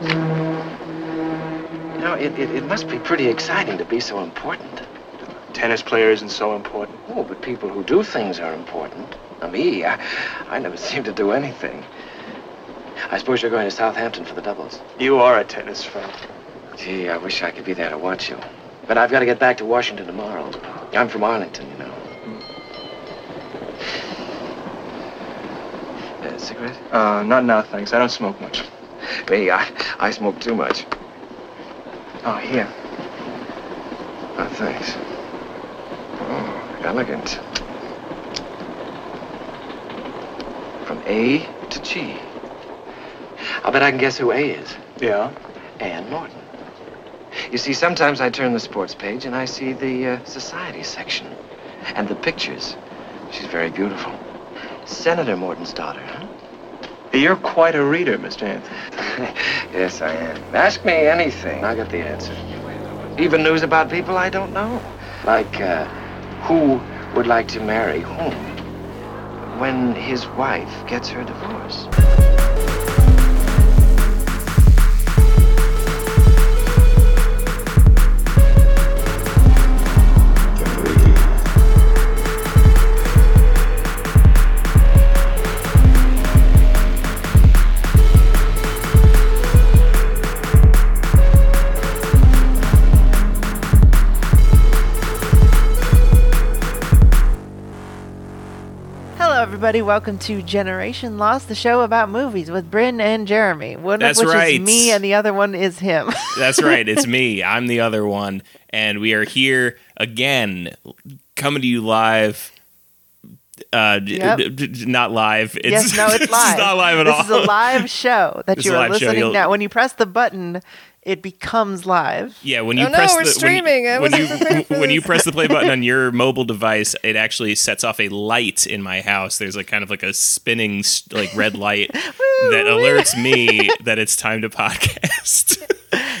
You know, it, it, it must be pretty exciting to be so important. Tennis player isn't so important. Oh, but people who do things are important. Now, me, I, I never seem to do anything. I suppose you're going to Southampton for the doubles. You are a tennis fan. Gee, I wish I could be there to watch you. But I've got to get back to Washington tomorrow. I'm from Arlington, you know. Uh, cigarette? Uh, not now, thanks. I don't smoke much. Me, I, I smoke too much. Oh, here. Oh, thanks. Oh, elegant. From A to G. I'll bet I can guess who A is. Yeah? Ann Morton. You see, sometimes I turn the sports page and I see the uh, society section. And the pictures. She's very beautiful. Senator Morton's daughter, huh? You're quite a reader, Mr. Anthony. yes, I am. Ask me anything. I got the answer. Even news about people I don't know. Like, uh, who would like to marry whom when his wife gets her divorce. Everybody. Welcome to Generation Lost, the show about movies with Bryn and Jeremy. One That's of which right. is me, and the other one is him. That's right. It's me. I'm the other one. And we are here again, coming to you live. Uh, Yep. d- d- not live. It's, yes, no, it's live. it's not live at this all. is a live show that This you are listening now. When you press the button, it becomes live. Yeah, when you Oh, no, press we're the streaming. When you, wasn't prepared for when you press the play button on your mobile device, it actually sets off a light in my house. There's like kind of like a spinning like red light that alerts me that it's time to podcast.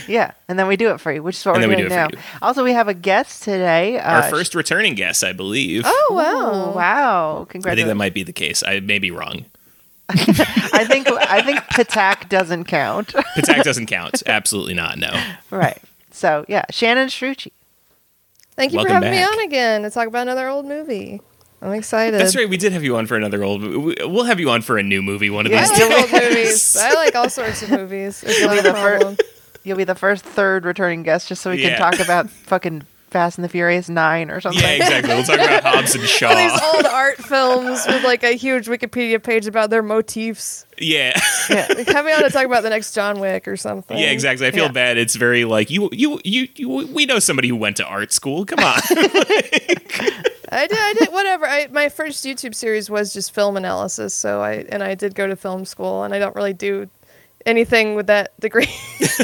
Yeah, and then we do it for you, which is what And we're then we doing do now. Also, we have a guest today. Our uh, first returning guest, I believe. Oh wow! wow! I think Congratulations! that might be the case. I may be wrong. I think I think Patak doesn't count. Patak doesn't count. Absolutely not. No. right. So yeah, Shannon Strucci. Thank you Welcome for having back. me on again to talk about another old movie. I'm excited. That's right. We did have you on for another old. we- We'll have you on for a new movie one of Yeah, these I like days. old movies. I like all sorts of movies. It's You'll not be a the fir- You'll be the first third returning guest, just so we Yeah. can talk about fucking Fast and the Furious Nine or something. Yeah, exactly. We'll talk about Hobbs and All Shaw. these old art films with like a huge Wikipedia page about their motifs. Yeah, Yeah. Like, have me on to talk about the next John Wick or something. yeah, exactly. I feel Yeah. bad. It's very like you, you, you, you. We know somebody who went to art school. Come on. I did. I did. Whatever. I my first YouTube series was just film analysis. So I and I did go to film school, and I don't really do anything with that degree. That's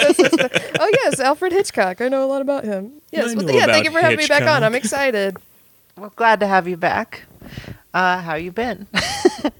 just- that's- oh yes, Alfred Hitchcock. I know a lot about him. Yes. Well, yeah. Thank you for having me back on. I'm excited. Well, glad to have you back. Uh, how you been?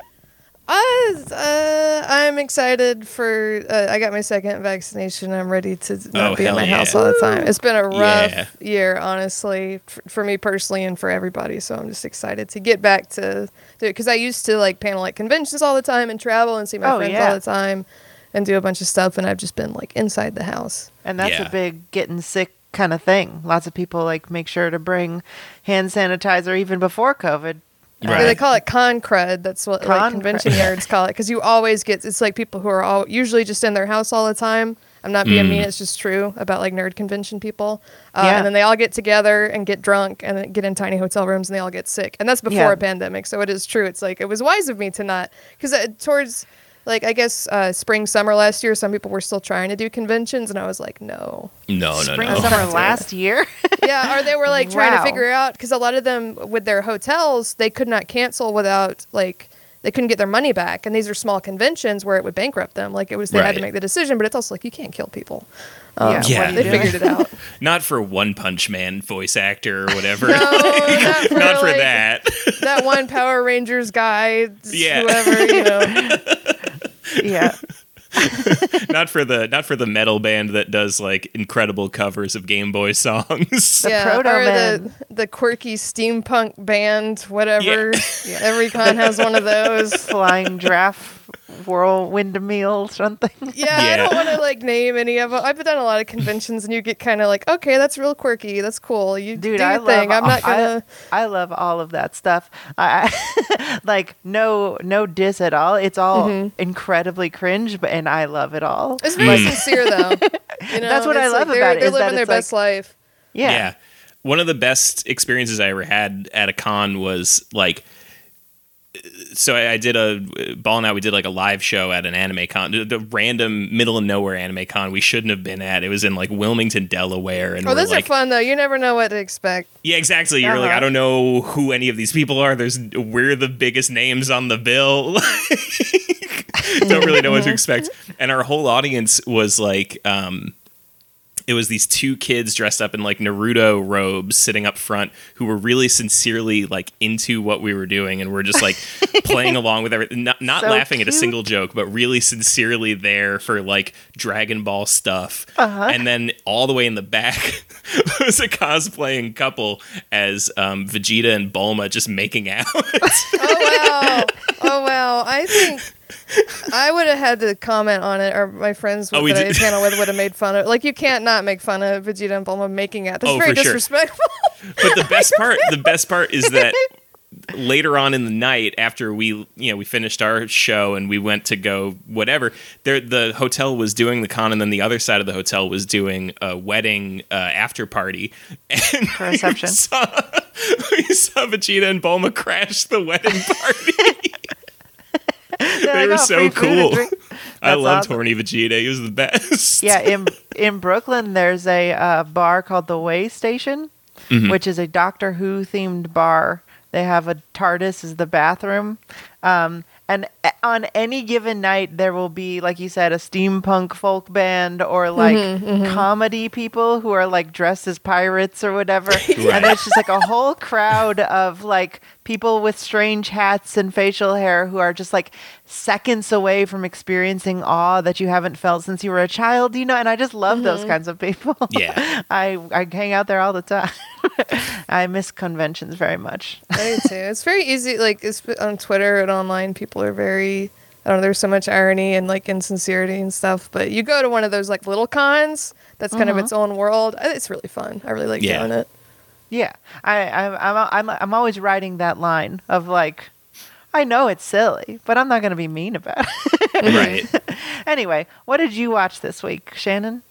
Uh, uh, I'm excited for. Uh, I got my second vaccination. I'm ready to not Oh, be in my yeah. house all the time. It's been a rough Yeah. year, honestly, f- for me personally and for everybody. So I'm just excited to get back to do it because I used to like panel at conventions all the time and travel and see my Oh, friends yeah. all the time and do a bunch of stuff. And I've just been like inside the house. And that's Yeah. a big getting sick kind of thing. Lots of people like make sure to bring hand sanitizer even before COVID. Yeah, they call it con crud. That's what Con like convention crud. nerds call it because you always get. It's like people who are all usually just in their house all the time. I'm not being mean. It's just true about like nerd convention people. Uh, Yeah. And then they all get together and get drunk and get in tiny hotel rooms and they all get sick. And that's before Yeah. a pandemic. So it is true. It's like it was wise of me to not because uh, towards like I guess uh, spring summer last year, some people were still trying to do conventions, and I was like, no. no, no, Spring no. summer last year. yeah, or they were like trying Wow. to figure out because a lot of them with their hotels they could not cancel without like they couldn't get their money back, and these are small conventions where it would bankrupt them. Like it was they had to make the decision, but it's also like you can't kill people. Um, yeah. Yeah. what are you they figured it out. Not for One Punch Man voice actor or whatever. No, not for, Not for like, that. That one Power Rangers guy, Yeah. whoever you know. Yeah. not for the not for the metal band that does like incredible covers of Game Boy songs. The yeah, Proto or Man. the the quirky steampunk band, whatever. Yeah. Every con has one of those. Flying giraffe whirlwind meal something. Yeah, I don't want to like name any of them. I've been done a lot of conventions, and you get kind of like, okay, that's real quirky. That's cool. You Dude, do I your love. thing. I'm not gonna. I, love all of that stuff. I, I like no no diss at all. It's all Mm-hmm. incredibly cringe, but and I love it all. It's very sincere though. You know, That's what I love like they're, about it, They're is that living their it's like- best life. Yeah. Yeah. One of the best experiences I ever had at a con was like, so I, I did a ball and out. We did like a live show at an anime con, the, random middle of nowhere anime con we shouldn't have been at. It was in like Wilmington, Delaware, and Oh, those like, are fun though. You never know what to expect. yeah, exactly. You're like, Uh-huh. I don't know who any of these people are. There's we're the biggest names on the bill. don't really know what to expect. And our whole audience was like, um, it was these two kids dressed up in like Naruto robes sitting up front who were really sincerely like into what we were doing and we're just like playing along with everything, not, not So laughing at a single joke, but really sincerely there for like Dragon Ball stuff. Uh-huh. And then all the way in the back was a cosplaying couple as um, Vegeta and Bulma just making out. Oh wow! oh wow! I think I would have had to comment on it, or my friends Oh, with we that I did- panel with would have made fun of. Like you can't not make fun of Vegeta and Bulma making out. That's Oh, very for sure. disrespectful. but the best part the best part is that later on in the night after we you know we finished our show and we went to go whatever there the hotel was doing the con and then the other side of the hotel was doing a wedding uh, after party and For reception. we saw, we saw Vegeta and Bulma crash the wedding party They're they were "Oh, so free food and cool. I loved awesome. horny Vegeta he was the best yeah, in in Brooklyn, there's a uh, bar called the Way Station, Mm-hmm. which is a Doctor Who themed bar. They have a TARDIS as the bathroom, um, and on any given night, there will be, like you said, a steampunk folk band or mm-hmm, like mm-hmm. comedy people who are like dressed as pirates or whatever, and it's just like a whole crowd of like people with strange hats and facial hair who are just like seconds away from experiencing awe that you haven't felt since you were a child, you know, and I just love those mm-hmm. kinds of people. Yeah. I I hang out there all the time. I miss conventions very much. I do too. It's very easy. Like it's on Twitter and online, people are very. I don't know. There's so much irony and like insincerity and stuff. But you go to one of those like little cons. That's kind of its own world. It's really fun. I really like Yeah. doing it. Yeah, I, I I'm I'm I'm always writing that line of like, I know it's silly, but I'm not gonna be mean about it. right anyway, what did you watch this week, Shannon?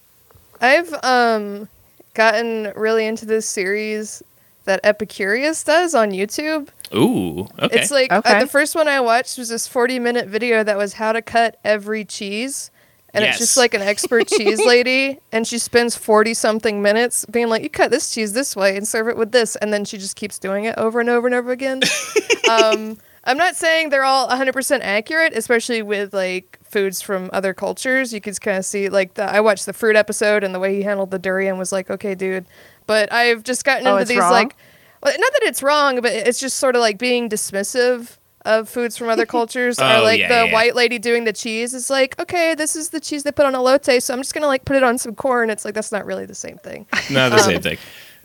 I've um gotten really into this series that Epicurious does on YouTube. ooh okay It's like uh, the first one I watched was this 40 minute video that was how to cut every cheese. And it's just like an expert cheese lady, and she spends 40 something minutes being like, You cut this cheese this way and serve it with this. And then she just keeps doing it over and over and over again. um, I'm not saying they're all 100% accurate, especially with like foods from other cultures. You could kind of see, like, the, I watched the fruit episode, and the way he handled the durian was like, Okay, dude. But I've just gotten Oh, into these, wrong? like, well, not that it's wrong, but it's just sort of like being dismissive of foods from other cultures. or Oh, like yeah, the yeah. white lady doing the cheese is like, okay, this is the cheese they put on a elote, so I'm just gonna like put it on some corn. It's like that's not really the same thing. not the same thing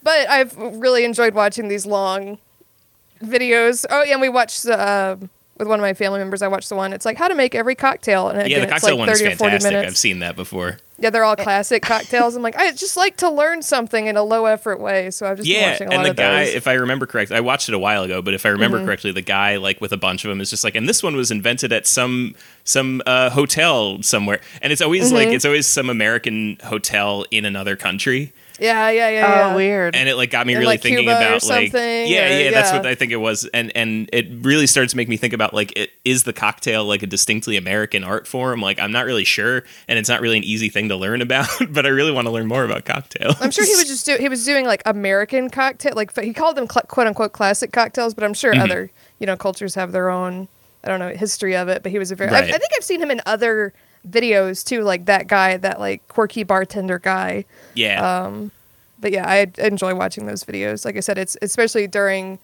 But I've really enjoyed watching these long videos. Oh yeah, and we watched uh, with one of my family members. I watched the one. It's like how to make every cocktail, and yeah again, the it's cocktail like one is 30 or 40 fantastic minutes. I've seen that before Yeah, they're all classic cocktails. I'm like, I just like to learn something in a low effort way, so I've just been Yeah, watching a and lot the of guy, those. if I remember correctly, I watched it a while ago, but if I remember Mm-hmm. correctly, the guy like with a bunch of them is just like, and this one was invented at some some uh, hotel somewhere, and it's always like Mm-hmm. it's always some American hotel in another country, yeah, yeah, yeah, yeah. Oh, weird. and it like got me In, really like, thinking Cuba or about like something, yeah, or- yeah, that's what I think it was, and and it really starts to make me think about like it, is the cocktail like a distinctly American art form? Like I'm not really sure, and it's not really an easy thing to learn about, but I really want to learn more about cocktails. I'm sure he was just do he was doing like American cocktail, like he called them cl- quote unquote classic cocktails, but I'm sure Mm-hmm. other you know cultures have their own I don't know history of it. But he was a very I, I think I've seen him in other videos too, like that guy, that like quirky bartender guy. yeah. Um, But yeah, I enjoy watching those videos. Like I said, it's especially during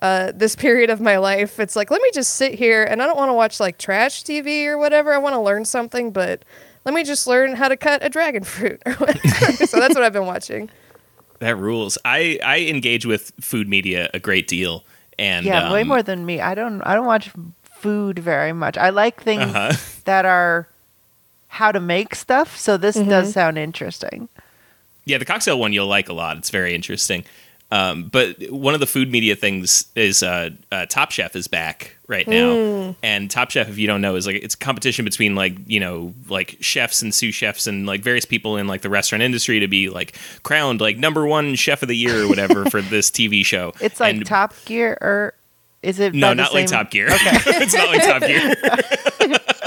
uh, this period of my life. It's like let me just sit here, and I don't want to watch like trash TV or whatever. I want to learn something, but let me just learn how to cut a dragon fruit so that's what I've been watching. That rules. I I engage with food media a great deal, and yeah, way um, more than me. I don't I don't watch food very much. I like things Uh-huh. that are how to make stuff. So this does sound interesting. Yeah, the cocktail one you'll like a lot. It's very interesting. Um, but one of the food media things is uh, uh, Top Chef is back right now, and Top Chef, if you don't know, is like it's a competition between like you know like chefs and sous chefs and like various people in like the restaurant industry to be like crowned like number one chef of the year or whatever for this TV show. It's like And- Top Gear, or is it? no, by the not like Top Gear. Okay, it's not like Top Gear.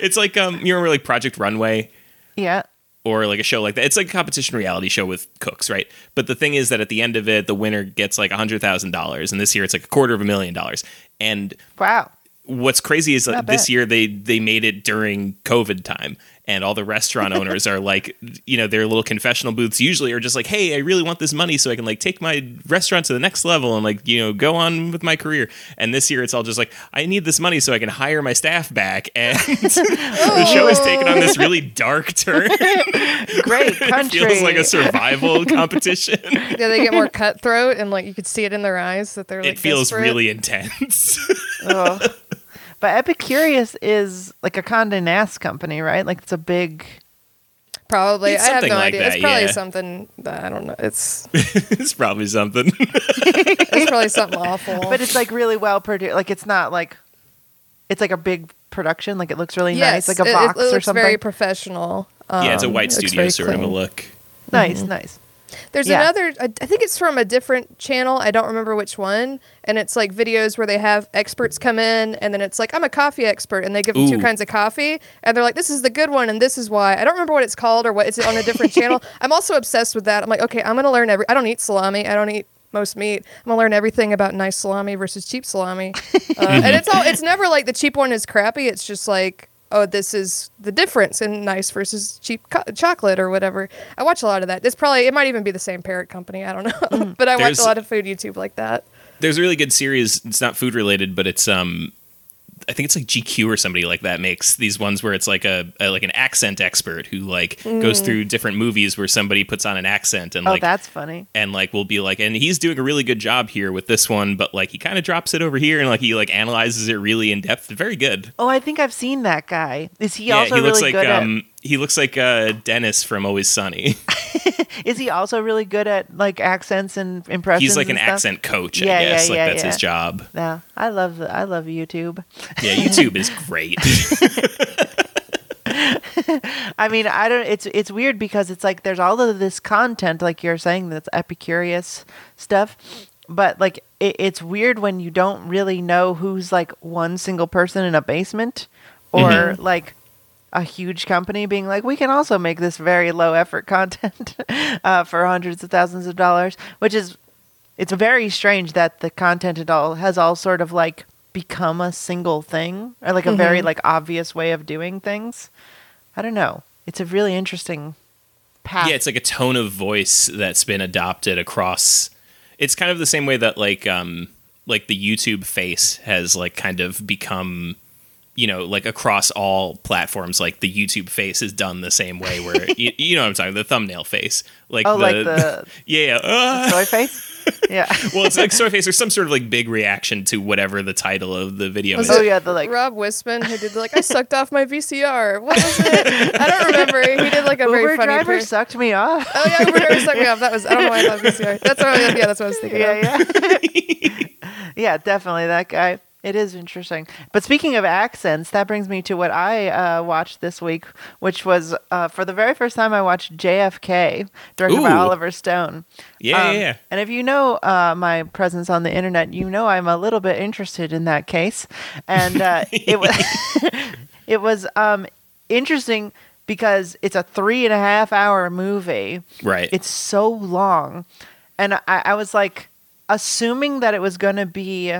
It's like um, you remember like Project Runway Yeah. or like a show like that. It's like a competition reality show with cooks, right? But the thing is that at the end of it, the winner gets like a hundred thousand dollars, and this year it's like a quarter of a million dollars. And Wow. what's crazy is that this year they they made it during COVID time, and all the restaurant owners are like, you know, their little confessional booths usually are just like, hey, I really want this money so I can like take my restaurant to the next level and like you know go on with my career. And this year it's all just like, I need this money so I can hire my staff back, and the show has taken on this oh. really dark turn. Great It country. feels like a survival competition. Yeah, they get more cutthroat, and like you could see it in their eyes that they're like. it feels desperate. really intense. Ugh. But Epicurious is like a Condé Nast company, right? Like it's a big. probably. It's I have no like idea. that, it's probably yeah. something that I don't know. It's it's probably something. it's probably something awful. But it's like really well produced. Like it's not like. It's like a big production. Like it looks really yes, nice, like a it- box it, it or looks something. very professional. yeah, it's a Um, white it studio very sort of a look. nice, nice. There's Yeah. another. I think it's from a different channel. I don't remember which one. And it's like videos where they have experts come in, and then it's like I'm a coffee expert, and they give them two kinds of coffee, and they're like, "This is the good one, and this is why." I don't remember what it's called or what it's on a different channel. I'm also obsessed with that. I'm like, okay, I'm gonna learn every. I don't eat salami. I don't eat most meat. I'm gonna learn everything about nice salami versus cheap salami. Uh, and it's all. It's never like the cheap one is crappy. It's just like. Oh, this is the difference in nice versus cheap co- chocolate or whatever. I watch a lot of that. It's probably it might even be the same parrot company. I don't know, but I watch a lot of food YouTube like that. There's a really good series. It's not food related, but it's um, I think it's like GQ or somebody like that makes these ones where it's like a, a like an accent expert who like goes through different movies where somebody puts on an accent and Oh, like that's funny. and like will be like and he's doing a really good job here with this one but like he kind of drops it over here and like he like analyzes it really in depth very good Oh, I think I've seen that guy. Is he yeah also he really like good um he looks like uh dennis from always sunny? Is he also really good at like accents and impressions? he's like an stuff? accent coach Yeah, i yeah, like yeah, that's his job Yeah, I love I love YouTube. yeah youtube is great I mean, I don't. It's it's weird because it's like there's all of this content, like you're saying, that's Epicurious stuff, but like it, it's weird when you don't really know who's like one single person in a basement, or Mm-hmm. like a huge company being like, we can also make this very low effort content uh, for hundreds of thousands of dollars, which is it's very strange that the content at all has all sort of like become a single thing or like a very like obvious way of doing things. I don't know. It's a really interesting path. yeah it's like a tone of voice that's been adopted across it's kind of the same way that like um like the youtube face has like kind of become you know like across all platforms like the youtube face is done the same way where you, you know what i'm talking the thumbnail face like oh, the, like the yeah uh, soy face. Yeah. well it's like soy face or some sort of like big reaction to whatever the title of the video Was is oh yeah, the like Rob Wisman who did like I sucked off my VCR. What was it? I don't remember. He did like a Uber very funny. driver per- sucked me off. oh yeah, Uber driver sucked me off. That was I don't know why I thought VCR. That's what I, yeah, that's what I was thinking. of. yeah, yeah. yeah, definitely that guy. It is interesting. But speaking of accents, that brings me to what I uh, watched this week, which was uh, for the very first time I watched JFK, directed by Oliver Stone. yeah Um, yeah, yeah And if you know uh, my presence on the internet, you know I'm a little bit interested in that case. And uh, it was it was um, interesting because it's a three and a half hour movie. right It's so long, and I, I was like assuming that it was going to be.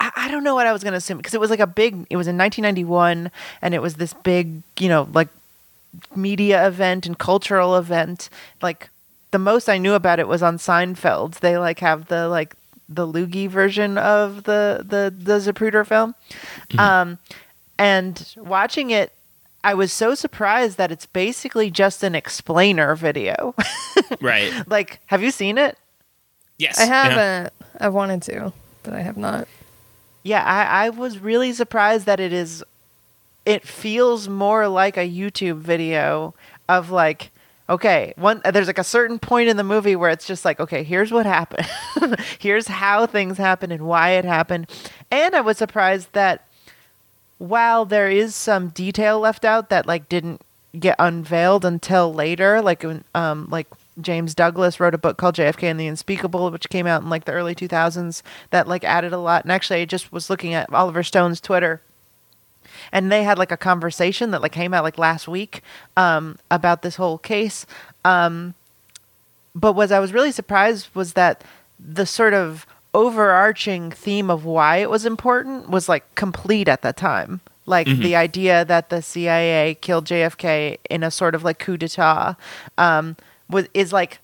I, I don't know what I was going to assume because it was like a big. It was in 1991, and it was this big, you know, like media event and cultural event. Like the most I knew about it was on Seinfeld. They like have the like the loogie version of the the the Zapruder film. Um, and watching it, I was so surprised that it's basically just an explainer video. right like, have you seen it? yes I haven't. I've wanted to, but I have not. Yeah, I, I was really surprised that it is it feels more like a YouTube video of like okay, one there's like a certain point in the movie where it's just like, okay, here's what happened. here's how things happened and why it happened. And I was surprised that while there is some detail left out that like didn't get unveiled until later, like um like James Douglass wrote a book called JFK and the Unspeakable, which came out in like the early 2000s that like added a lot. And actually, I just was looking at Oliver Stone's Twitter and they had like a conversation that like came out like last week um, about this whole case. Um, but what I was really surprised was that the sort of overarching theme of why it was important was like complete at the time. Like the idea that the CIA killed JFK in a sort of like coup d'état um, was is like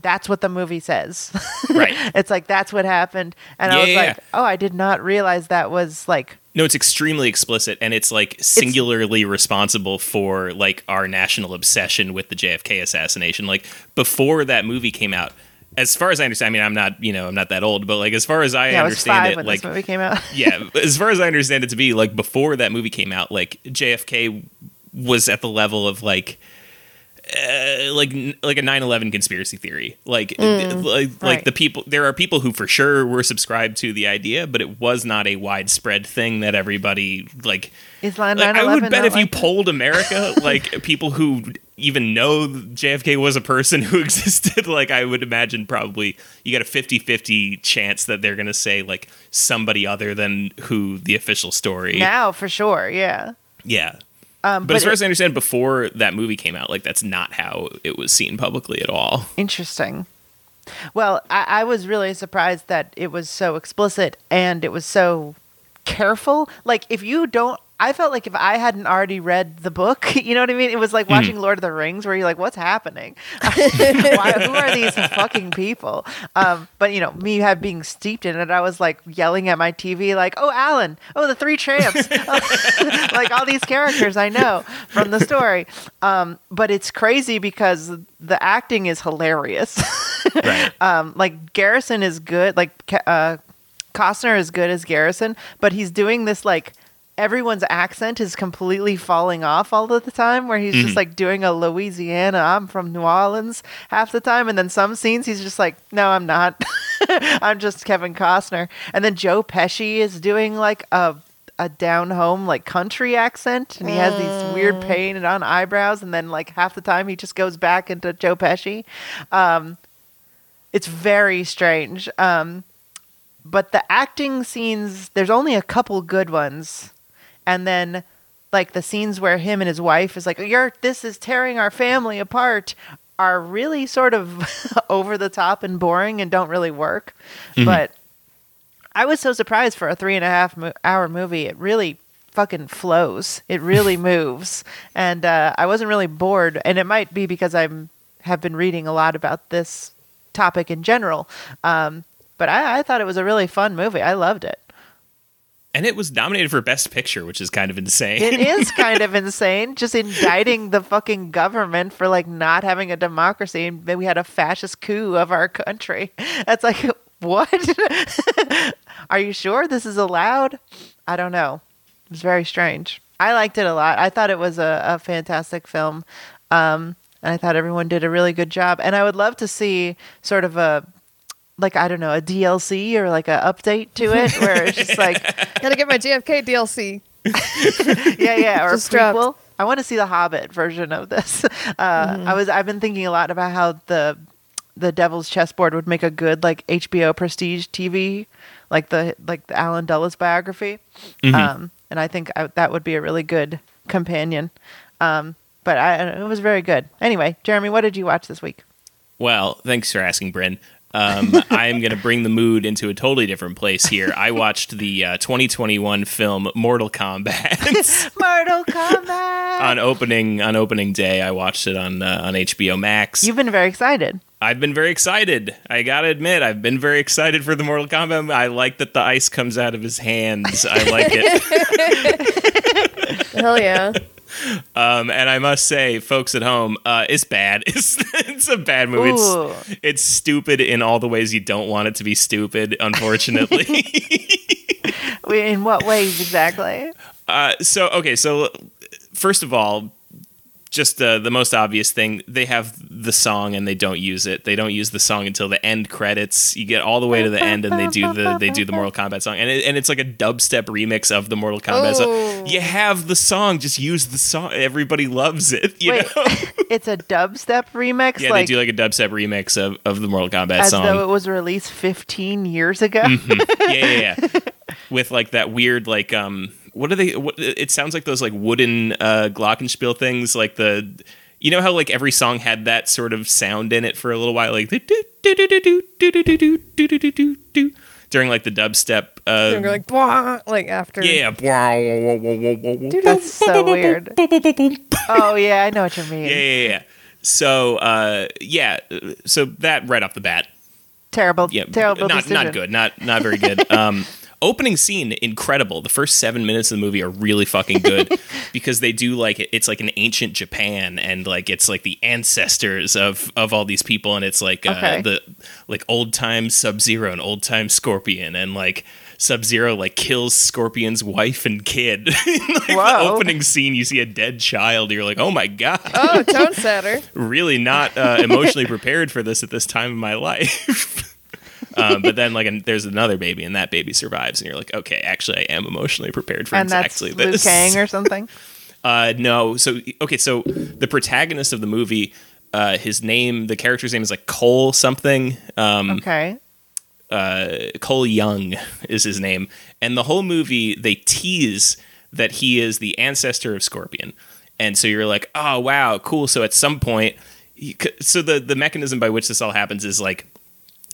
that's what the movie says. Right. it's like that's what happened, and I was yeah, like, yeah. oh, I did not realize that was like No, it's extremely explicit, and it's like singularly responsible for like our national obsession with the JFK assassination. Like before that movie came out, as far as I understand, I mean, I'm not, you know, I'm not that old, but like as far as I yeah, understand it, like this movie came out. yeah, as far as I understand it to be, like before that movie came out, like JFK was at the level of like. Uh, like like a 9/11 conspiracy theory like like, like right. the people there are people who for sure were subscribed to the idea but it was not a widespread thing that everybody like Is like, I would bet if you like that? polled America, like people who even know JFK was a person who existed, like I would imagine probably you got a 50-50 chance that they're going to say like somebody other than who the official story. now for sure, yeah. Yeah. Um, But, as far it- as I understand, before that movie came out, like that's not how it was seen publicly at all. Interesting. Well, I, I was really surprised that it was so explicit and it was so careful. Like, if you don't, I felt like if I hadn't already read the book, you know what I mean? It was like watching Lord of the Rings, where you're like, "What's happening? Why, who are these fucking people?" Um, but you know, me have being steeped in it, I was like yelling at my TV, like, "Oh, Alan! Oh, the Three Tramps! like all these characters I know from the story." Um, but it's crazy because the acting is hilarious. Right. um, like Garrison is good. Like uh, Costner is good as Garrison, but he's doing this like everyone's accent is completely falling off all of the time. Where he's just like doing a Louisiana, I'm from New Orleans half the time, and then some scenes he's just like, no, I'm not. I'm just Kevin Costner. And then Joe Pesci is doing like a a down home like country accent and he has these weird painted on eyebrows and then like half the time he just goes back into Joe Pesci. Um it's very strange. Um, but the acting scenes, there's only a couple good ones, and then like the scenes where him and his wife is like, "You're this is tearing our family apart," are really sort of over the top and boring and don't really work. But I was so surprised for a three and a half mo- hour movie. It really fucking flows. It really moves, and uh, I wasn't really bored. And it might be because I'm have been reading a lot about this topic in general. Um, but I, I thought it was a really fun movie. I loved it. And it was nominated for Best Picture, which is kind of insane. It is kind of insane, just indicting the fucking government for like not having a democracy, and then we had a fascist coup of our country. That's like, what? Are you sure this is allowed? I don't know. It was very strange. I liked it a lot. I thought it was a, a fantastic film. Um, and I thought everyone did a really good job. And I would love to see sort of a, like, I don't know, a DLC or like an update to it where it's just like, Gotta get my JFK DLC. yeah, yeah, or a Just dropped. I want to see the Hobbit version of this. Uh, I was I've been thinking a lot about how the the Devil's Chessboard would make a good like HBO prestige TV, like the like the Allen Dulles biography. Um, and I think I, that would be a really good companion. Um, but I, it was very good. Anyway, Jeremy, what did you watch this week? Well, thanks for asking, Bryn. Um, I'm going to bring the mood into a totally different place here. I watched the uh, 2021 film Mortal Kombat Mortal Kombat. on opening on opening day. I watched it on uh, on HBO Max. You've been very excited. I've been very excited. I gotta admit, I've been very excited for the Mortal Kombat. I like that the ice comes out of his hands. I like it. Hell yeah. Um, and I must say, folks at home, uh, it's bad. It's it's a bad movie. Ooh. It's it's stupid in all the ways you don't want it to be stupid. Unfortunately, In what ways exactly? Uh, so okay, so first of all, just uh, the most obvious thing they have the song and they don't use it. They don't use the song until the end credits. You get all the way to the end and they do the they do the mortal kombat song. And, it, and it's like a dubstep remix of the mortal kombat Oh. song you have the song just use the song. Everybody loves it you Wait, know? it's a dubstep remix, yeah like they do like a dubstep remix of, of the mortal kombat as song. though it was released 15 years ago. yeah, yeah, yeah. With like that weird like um what are they what it sounds like those like wooden uh glockenspiel things like the you know how like every song had that sort of sound in it for a little while like the do do do do do do do do do do do do do during like the dubstep uh And like, "Bwah," like after. yeah That's so weird. oh yeah, I know what you mean. yeah yeah yeah so uh yeah so that right off the bat Terrible, yeah, terrible not decision. not good, not not very good. Um, opening scene incredible. The first seven minutes of the movie are really fucking good because they do like it's like an ancient Japan and like it's like the ancestors of of all these people and it's like uh, Okay. the like old time Sub Zero and old time Scorpion and like. Sub Zero like kills Scorpion's wife and kid. like the opening scene, you see a dead child. You're like, oh my god Oh, tone setter. really not uh, emotionally prepared for this at this time in my life. Um, but then, like, an, there's another baby, and that baby survives, and you're like, okay, actually, I am emotionally prepared for and that's exactly Liu this. Kang or something. uh, no, so okay, so the protagonist of the movie, uh, his name, the character's name is like Cole something. Um, Okay. Cole Young is his name, and the whole movie they tease that he is the ancestor of Scorpion, and so you're like, oh wow, cool. So at some point, so the the mechanism by which this all happens is like.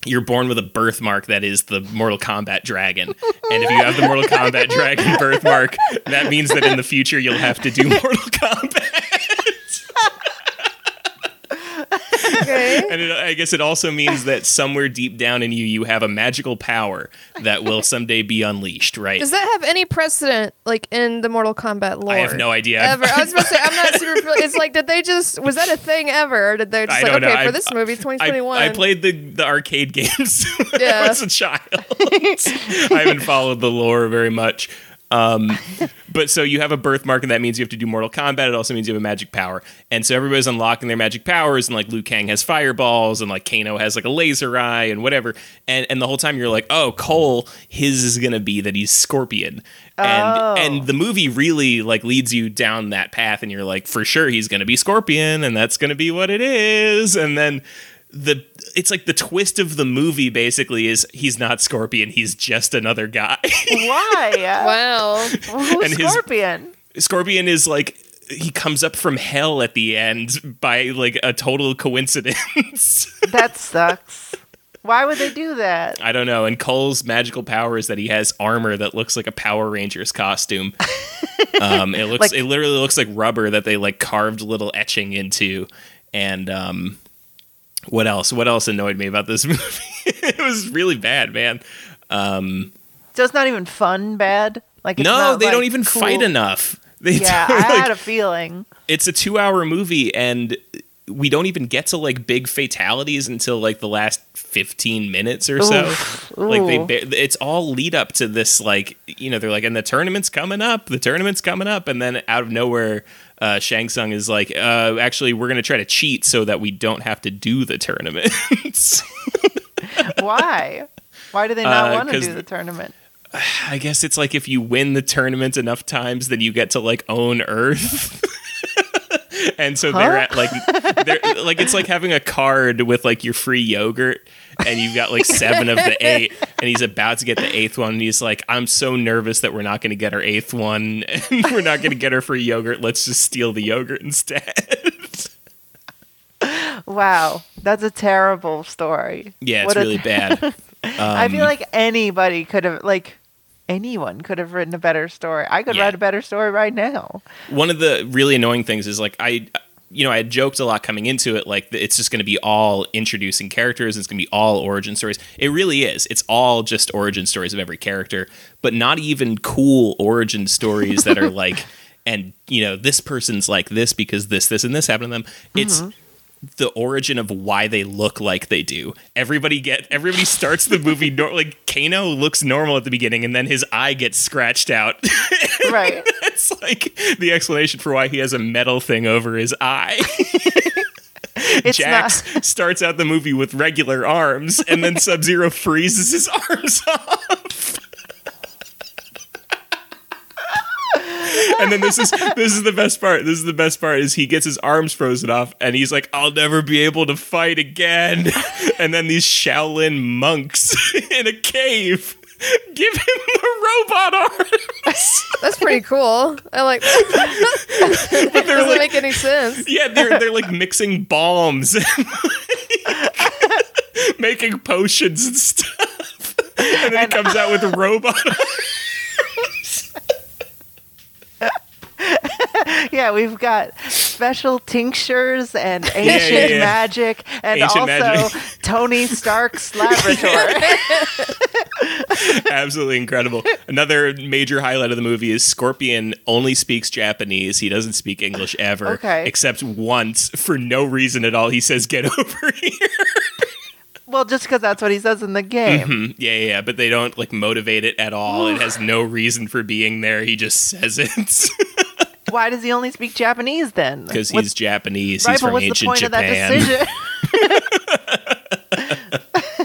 You're born with a birthmark that is the Mortal Kombat dragon. And if you have the Mortal Kombat dragon birthmark, that means that in the future you'll have to do Mortal Kombat. Okay. And it, I guess it also means that somewhere deep down in you, you have a magical power that will someday be unleashed, right? Does that have any precedent, like in the Mortal Kombat lore? I have no idea. Ever? I was supposed to say I'm not super. It's like, did they just was that a thing ever, or did they just I like okay know. for I- this movie, it's I, 2021? I played the, the arcade games when I Yeah. was a child. I haven't followed the lore very much. Um, but so you have a birthmark, and that means you have to do Mortal Kombat. It also means you have a magic power, and so everybody's unlocking their magic powers. And like Liu Kang has fireballs, and like Kano has like a laser eye, and whatever. And and the whole time you're like, oh, Cole, his is gonna be that he's Scorpion, and Oh. and the movie really like leads you down that path, and you're like, for sure he's gonna be Scorpion, and that's gonna be what it is, and then the it's like the twist of the movie basically is he's not Scorpion, he's just another guy. Why? wow. Who's And his- Scorpion? Scorpion is like he comes up from hell at the end by like a total coincidence. That sucks. Why would they do that? I don't know. And Cole's magical power is that he has armor that looks like a Power Rangers costume. um, it looks Like- it literally looks like rubber that they like carved little etching into. And um, what else? What else annoyed me about this movie? it was really bad, man. Um, so it's not even fun bad. Like it's no, they don't even cool. fight enough. They Yeah, don't, I like- had a feeling. it's a two-hour movie, and we don't even get to like big fatalities until like the last fifteen minutes or so. Oof. Like they, ba- it's all lead up to this. Like you know, they're like, and the tournament's coming up. The tournament's coming up, and then out of nowhere. Uh, Shang Tsung is like, uh, actually, we're going to try to cheat so that we don't have to do the tournament. Why? Why do they not Uh, want to do the tournament? I guess it's like if you win the tournament enough times, then you get to like own Earth. and so they're at like they're like it's like having a card with like your free yogurt and you've got like seven of the eight and he's about to get the eighth one and he's like i'm so nervous that we're not going to get our eighth one and we're not going to get her free yogurt let's just steal the yogurt instead Wow, that's a terrible story. yeah it's What a- really bad I Um, feel like anybody could have, like, anyone could have written a better story. I could Yeah. write a better story right now. one of the really annoying things is like I you know I had joked a lot coming into it like it's just going to be all introducing characters it's going to be all origin stories. It really is. It's all just origin stories of every character but not even cool origin stories that are like and you know this person's like this because this this and this happened to them. It's mm-hmm. The origin of why they look like they do. Everybody get everybody starts the movie nor- like Kano looks normal at the beginning and then his eye gets scratched out. Right. it's like the explanation for why he has a metal thing over his eye. It's Jax not. starts out the movie with regular arms, and then Sub Zero freezes his arms off. And then this is this is the best part. This is the best part is he gets his arms frozen off, and he's like, "I'll never be able to fight again." and then these Shaolin monks in a cave give him the robot arms. That's pretty cool. I like. that they're doesn't like- make any sense. Yeah, they're they're like mixing bombs and like, making potions and stuff. And then he comes out with a robot. Yeah, we've got special tinctures and ancient yeah. magic, and Ancient also magic. Tony Stark's laboratory. Absolutely incredible. Another major highlight of the movie is Scorpion only speaks Japanese. He doesn't speak English ever, Okay. except once for no reason at all. He says, "Get over here." well, just because that's what he says in the game. Mhm. Yeah, yeah, yeah, but they don't like motivate it at all. It has no reason for being there. He just says it Why does he only speak Japanese then? because What's- he's Japanese. right, he's from ancient point Japan. of that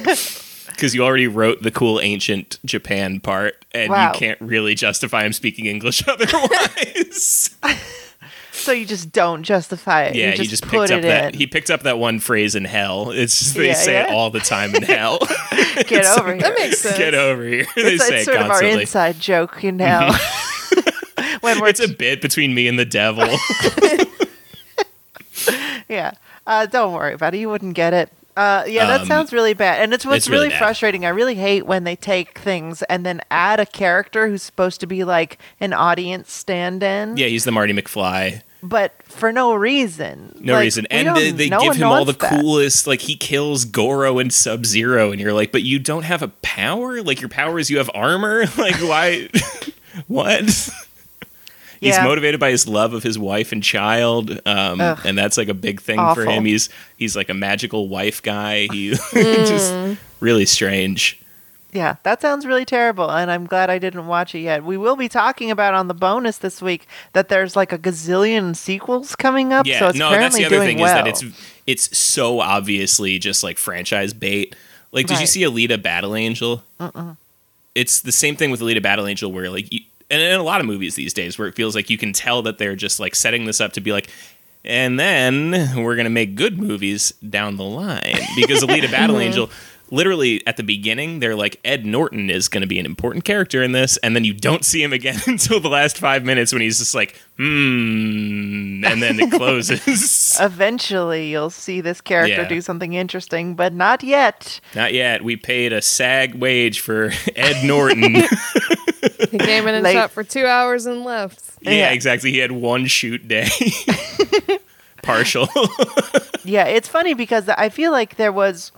decision? because you already wrote the cool ancient Japan part, and Wow. you can't really justify him speaking English otherwise. so you just don't justify it. yeah, you just, he just put picked up it that in. he picked up that one phrase in hell. It's just they Yeah, say it all the time in hell. Get over here. That makes sense. Get over here. they it's, say it's it sort of our constantly. Mm-hmm. inside joke, you know. when we're It's a bit between me and the devil. Yeah. Uh, don't worry about it. You wouldn't get it. Uh, yeah, that Um, sounds really bad. And it's what's it's really really, frustrating. I really hate when they take things and then add a character who's supposed to be like an audience stand in, yeah, he's the Marty McFly. but for no reason. No Like, reason. And they, they no give him all the that. coolest, like, he kills Goro and Sub Zero, and you're like, but you don't have a power? Like, your power is you have armor? Like, why? what? He's Yeah. motivated by his love of his wife and child, um, and that's like a big thing Awful. for him. He's he's like a magical wife guy. He Hmm. just really strange. Yeah, that sounds really terrible, and I'm glad I didn't watch it yet. We will be talking about on the bonus this week that there's like a gazillion sequels coming up, Yeah, so it's no, that's the other thing well. is that it's it's so obviously just like franchise bait. Like, did you see Alita Battle Angel? Uh-uh. It's the same thing with Alita Battle Angel, where like, you, and in a lot of movies these days, where it feels like you can tell that they're just like setting this up to be like, and then we're gonna make good movies down the line because Alita Battle Angel. Literally at the beginning, they're like Ed Norton is going to be an important character in this, and then you don't see him again until the last five minutes when he's just like, hmm, and then it closes. Eventually, you'll see this character Yeah. do something interesting, but not yet. Not yet. We paid a SAG wage for Ed Norton. He came in and Late. shot for two hours and left. yeah, Yeah. exactly. He had one shoot day. Partial. Yeah, it's funny because I feel like there was,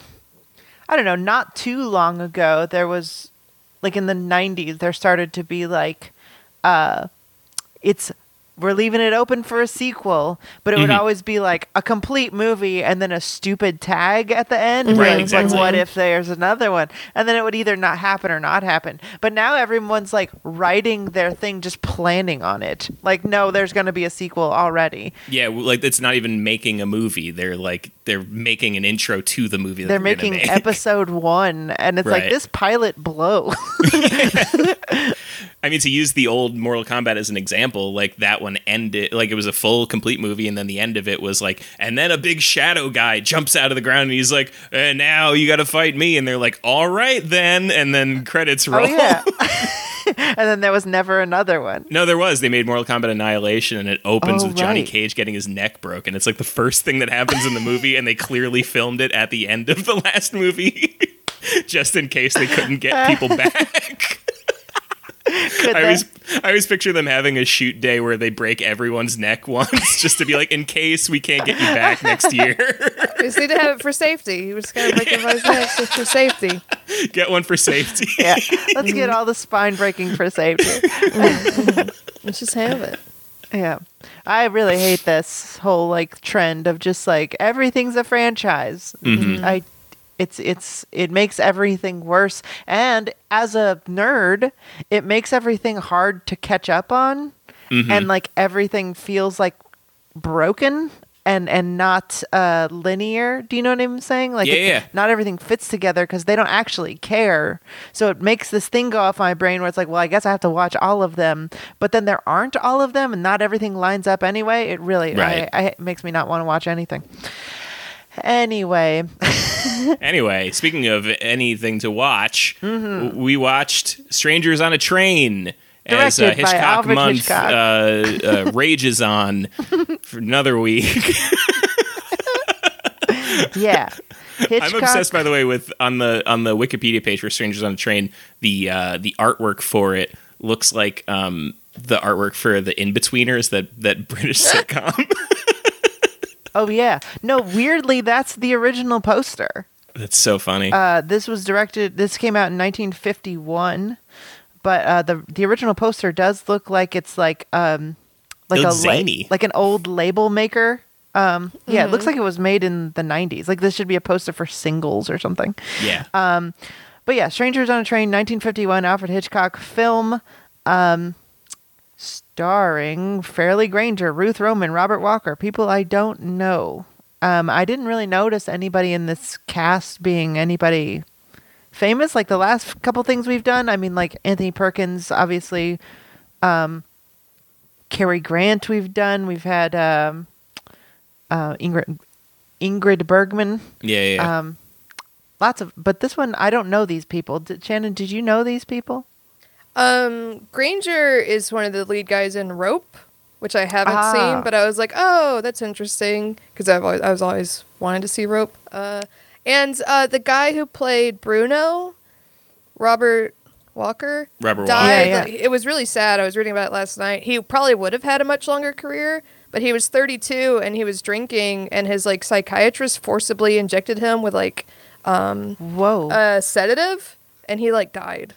I don't know, not too long ago, there was, like in the 90s, there started to be like, uh, it's, we're leaving it open for a sequel, but it would Mhm. always be like a complete movie and then a stupid tag at the end. Right, like, exactly. what if there's another one? And then it would either not happen or not happen. But now everyone's like writing their thing, just planning on it. Like, no, there's going to be a sequel already. yeah, like it's not even making a movie. They're like they're making an intro to the movie. They're they're, making make. episode one and it's like this pilot blow I mean, to use the old Mortal Kombat as an example, like that one ended like it was a full complete movie, and then the end of it was like, and then a big shadow guy jumps out of the ground, and he's like, and now you got to fight me, and they're like, all right then, and then credits oh, roll. oh yeah and then there was never another one No, there was. They made Mortal Kombat Annihilation, and it opens Oh, with Johnny. Cage getting his neck broken. It's like the first thing that happens in the movie, and they clearly filmed it at the end of the last movie, just in case they couldn't get people back. Could I they? always, I always picture them having a shoot day where they break everyone's neck once, just to be like, in case we can't get you back next year, We just need to have it for safety. You just gotta break everybody's necks just for safety. get one for safety. yeah let's get all the spine breaking for safety Let's just have it. yeah i really hate this whole like trend of just like everything's a franchise Mm-hmm. i it's it's it makes everything worse. And as a nerd it makes everything hard to catch up on. Mm-hmm. and like everything feels like broken and and not uh linear. Do you know what i'm saying? Like Yeah, it- yeah. not everything fits together because they don't actually care. So it makes this thing go off my brain where it's like well i guess i have to watch all of them. But then there aren't all of them and not everything lines up anyway. It really Right. I, I, it makes me not want to watch anything anyway Anyway, speaking of anything to watch, Mm-hmm. we watched Strangers on a Train as uh, Hitchcock Month Hitchcock. Uh, uh, rages on for another week. yeah Hitchcock, I'm obsessed, by the way, with on the on the Wikipedia page for Strangers on a Train. The uh, the artwork for it looks like um, the artwork for the Inbetweeners, that that British sitcom. Oh yeah no weirdly that's the original poster That's so funny. Uh, this was directed. This came out in 1951, but uh, the the original poster does look like it's like um like It a looks la- zany. like an old label maker. Um, yeah, it looks like it was made in the 90s. Like this should be a poster for singles or something. yeah. uh, But yeah, Strangers on a Train, 1951, Alfred Hitchcock film, um, starring Farley Granger, Ruth Roman, Robert Walker, people I don't know. Um, I didn't really notice anybody in this cast being anybody famous. Like the last couple things we've done, I mean, like Anthony Perkins, obviously. Um, Cary Grant, we've done. We've had um, uh, Ingrid Ingrid Bergman. yeah, yeah. Um, lots of, but this one I don't know these people. Did, Shannon, did you know these people? Um, Granger is one of the lead guys in Rope, which I haven't Ah. seen, but I was like, oh, that's interesting because I've always, I was always wanting to see Rope. Uh, and uh, the guy who played Bruno, Robert Walker, Robert died. Walker. Yeah, yeah. It was really sad. I was reading about it last night. He probably would have had a much longer career, but he was 32 and he was drinking, and his like psychiatrist forcibly injected him with like um Whoa! a sedative, and he like died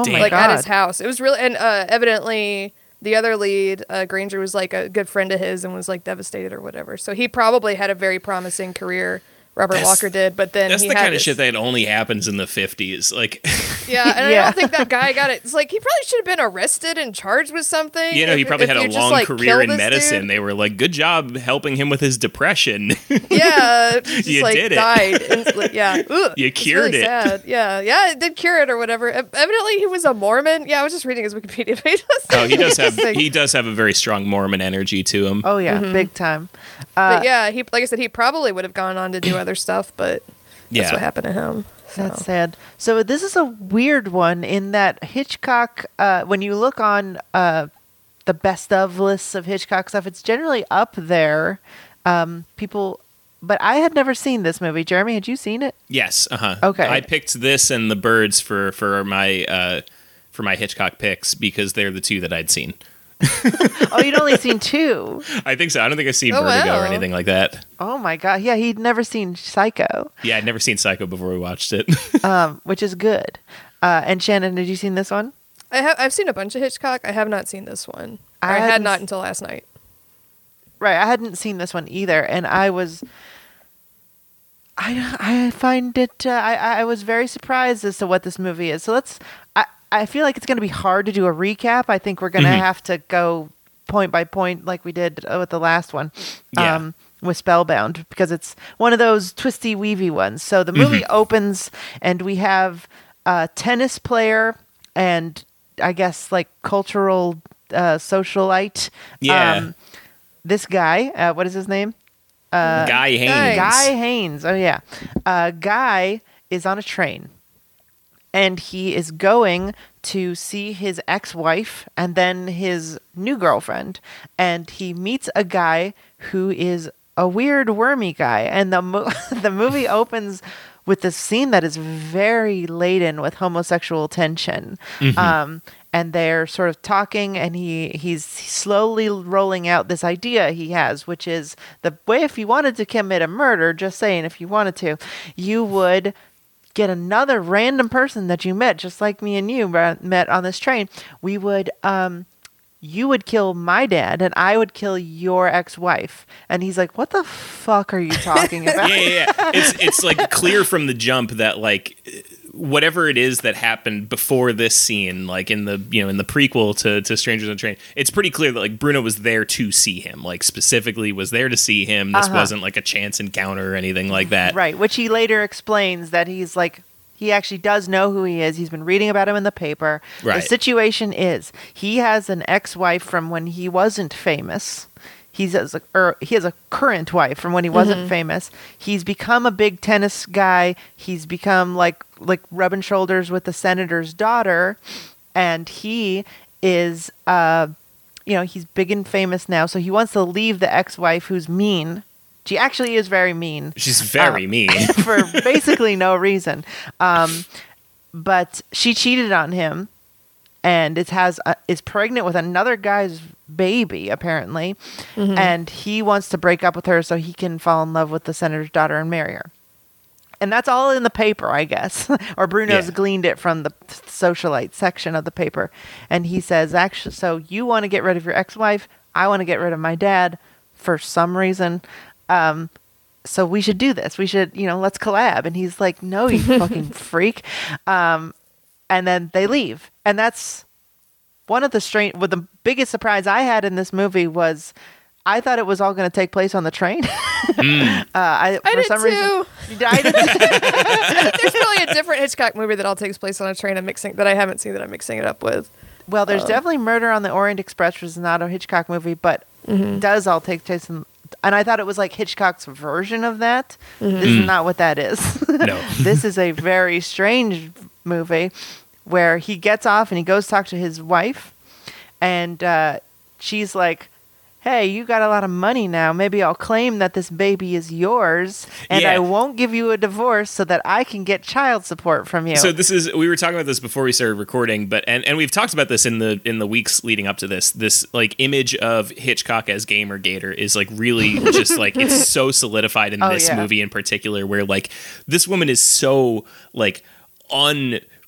oh Damn. my like god! at his house. It was really and uh, evidently the other lead, uh, Granger, was like a good friend of his and was like devastated or whatever. So he probably had a very promising career. Robert That's- Walker did, but then That's he the had kind of this- shit that only happens in the 50s. Like, yeah, and I don't think that guy got it. It's like he probably should have been arrested and charged with something. you know, he probably had a you just, long like, career in medicine. dude. They were like, good job helping him with his depression. Yeah, just You like did it. died. instantly. Yeah, Ugh, You cured really it. Sad. Yeah, yeah, it did cure it or whatever. Evidently, he was a Mormon. Yeah, I was just reading his Wikipedia page. oh, he does have he does have a very strong Mormon energy to him. oh yeah, Mm-hmm. big time. Uh, but yeah, he like I said, he probably would have gone on to do other stuff, but that's Yeah. what happened to him. That's So. sad. So this is a weird one in that Hitchcock. Uh, when you look on uh, the best of lists of Hitchcock stuff, it's generally up there. Um, people, but I had never seen this movie. Jeremy, had you seen it? Yes. Uh huh. Okay. I picked this and the birds for for my uh, for my Hitchcock picks because they're the two that I'd seen. Oh, you'd only seen two. I think so. I don't think I've seen Oh, Vertigo or anything like that. Oh my god! Yeah, he'd never seen Psycho, Yeah, I'd never seen Psycho before we watched it. um, which is good. Uh, and Shannon, did you seen this one? I have I've seen a bunch of Hitchcock. I have not seen this one. I I, had hadn't until last night. Right, I hadn't seen this one either, and I was. I I find it. Uh, I I was very surprised as to what this movie is. So let's. I feel like it's going to be hard to do a recap. I think we're going to Mhm. have to go point by point like we did uh, with the last one. Yeah. with Spellbound because it's one of those twisty weavy ones. So the movie opens and we have a tennis player and I guess like cultural uh, socialite. Yeah. this guy, uh, what is his name? Guy Haines. Guy. Guy Haines. Oh yeah, uh, Guy is on a train, and he is going to see his ex-wife and then his new girlfriend, and he meets a guy who is a weird wormy guy, and the mo- the movie opens with this scene that is very laden with homosexual tension. Um, and they're sort of talking and he he's slowly rolling out this idea he has which is the way if you wanted to commit a murder just saying if you wanted to you would get another random person that you met just like me and you met on this train we would um you would kill my dad and I would kill your ex-wife. And he's like, "What the fuck are you talking about?" yeah, yeah, yeah. It's it's like clear from the jump that like whatever it is that happened before this scene, like in the you know in the prequel to to Strangers on the Train, it's pretty clear that like Bruno was there to see him, like specifically was there to see him. This Uh-huh. wasn't like a chance encounter or anything like that. Right, which he later explains that he's like he actually does know who he is. He's been reading about him in the paper. Right. The situation is he has an ex-wife from when he wasn't famous. He's has a, or he has a current wife from when he wasn't famous. He's become a big tennis guy. He's become like like rubbing shoulders with the senator's daughter, and he is uh, you know, he's big and famous now. So he wants to leave the ex-wife who's mean. She actually is very mean She's very Uh, mean. for basically no reason. Um, but she cheated on him, and it has uh, is pregnant with another guy's baby apparently, and he wants to break up with her so he can fall in love with the senator's daughter and marry her. And that's all in the paper, I guess. or Bruno's Yeah. gleaned it from the socialite section of the paper. And he says, actually, so you want to get rid of your ex wife? I want to get rid of my dad for some reason. Um, so we should do this. We should, you know, let's collab. And he's like, no, you fucking freak. Um, and then they leave. And that's one of the strange, well, the biggest surprise I had in this movie was I thought it was all going to take place on the train. Mm. uh, I, I for did some too. reason, I did. There's probably a different Hitchcock movie that all takes place on a train. I'm mixing that I haven't seen that I'm mixing it up with. Well, there's uh, definitely Murder on the Orient Express, which is not a Hitchcock movie, but mm-hmm. does all take place in. And I thought it was like Hitchcock's version of that. Mm-hmm. This is mm. not what that is. no. this is a very strange movie where he gets off and he goes talk to his wife, and uh, she's like, "Hey, you got a lot of money now. Maybe I'll claim that this baby is yours, and Yeah. I won't give you a divorce so that I can get child support from you." So this is we were talking about this before we started recording, but and, and we've talked about this in the in the weeks leading up to this. This like image of Hitchcock as Gamer Gator is like really just like it's so solidified in Oh, this yeah. movie in particular, where like this woman is so like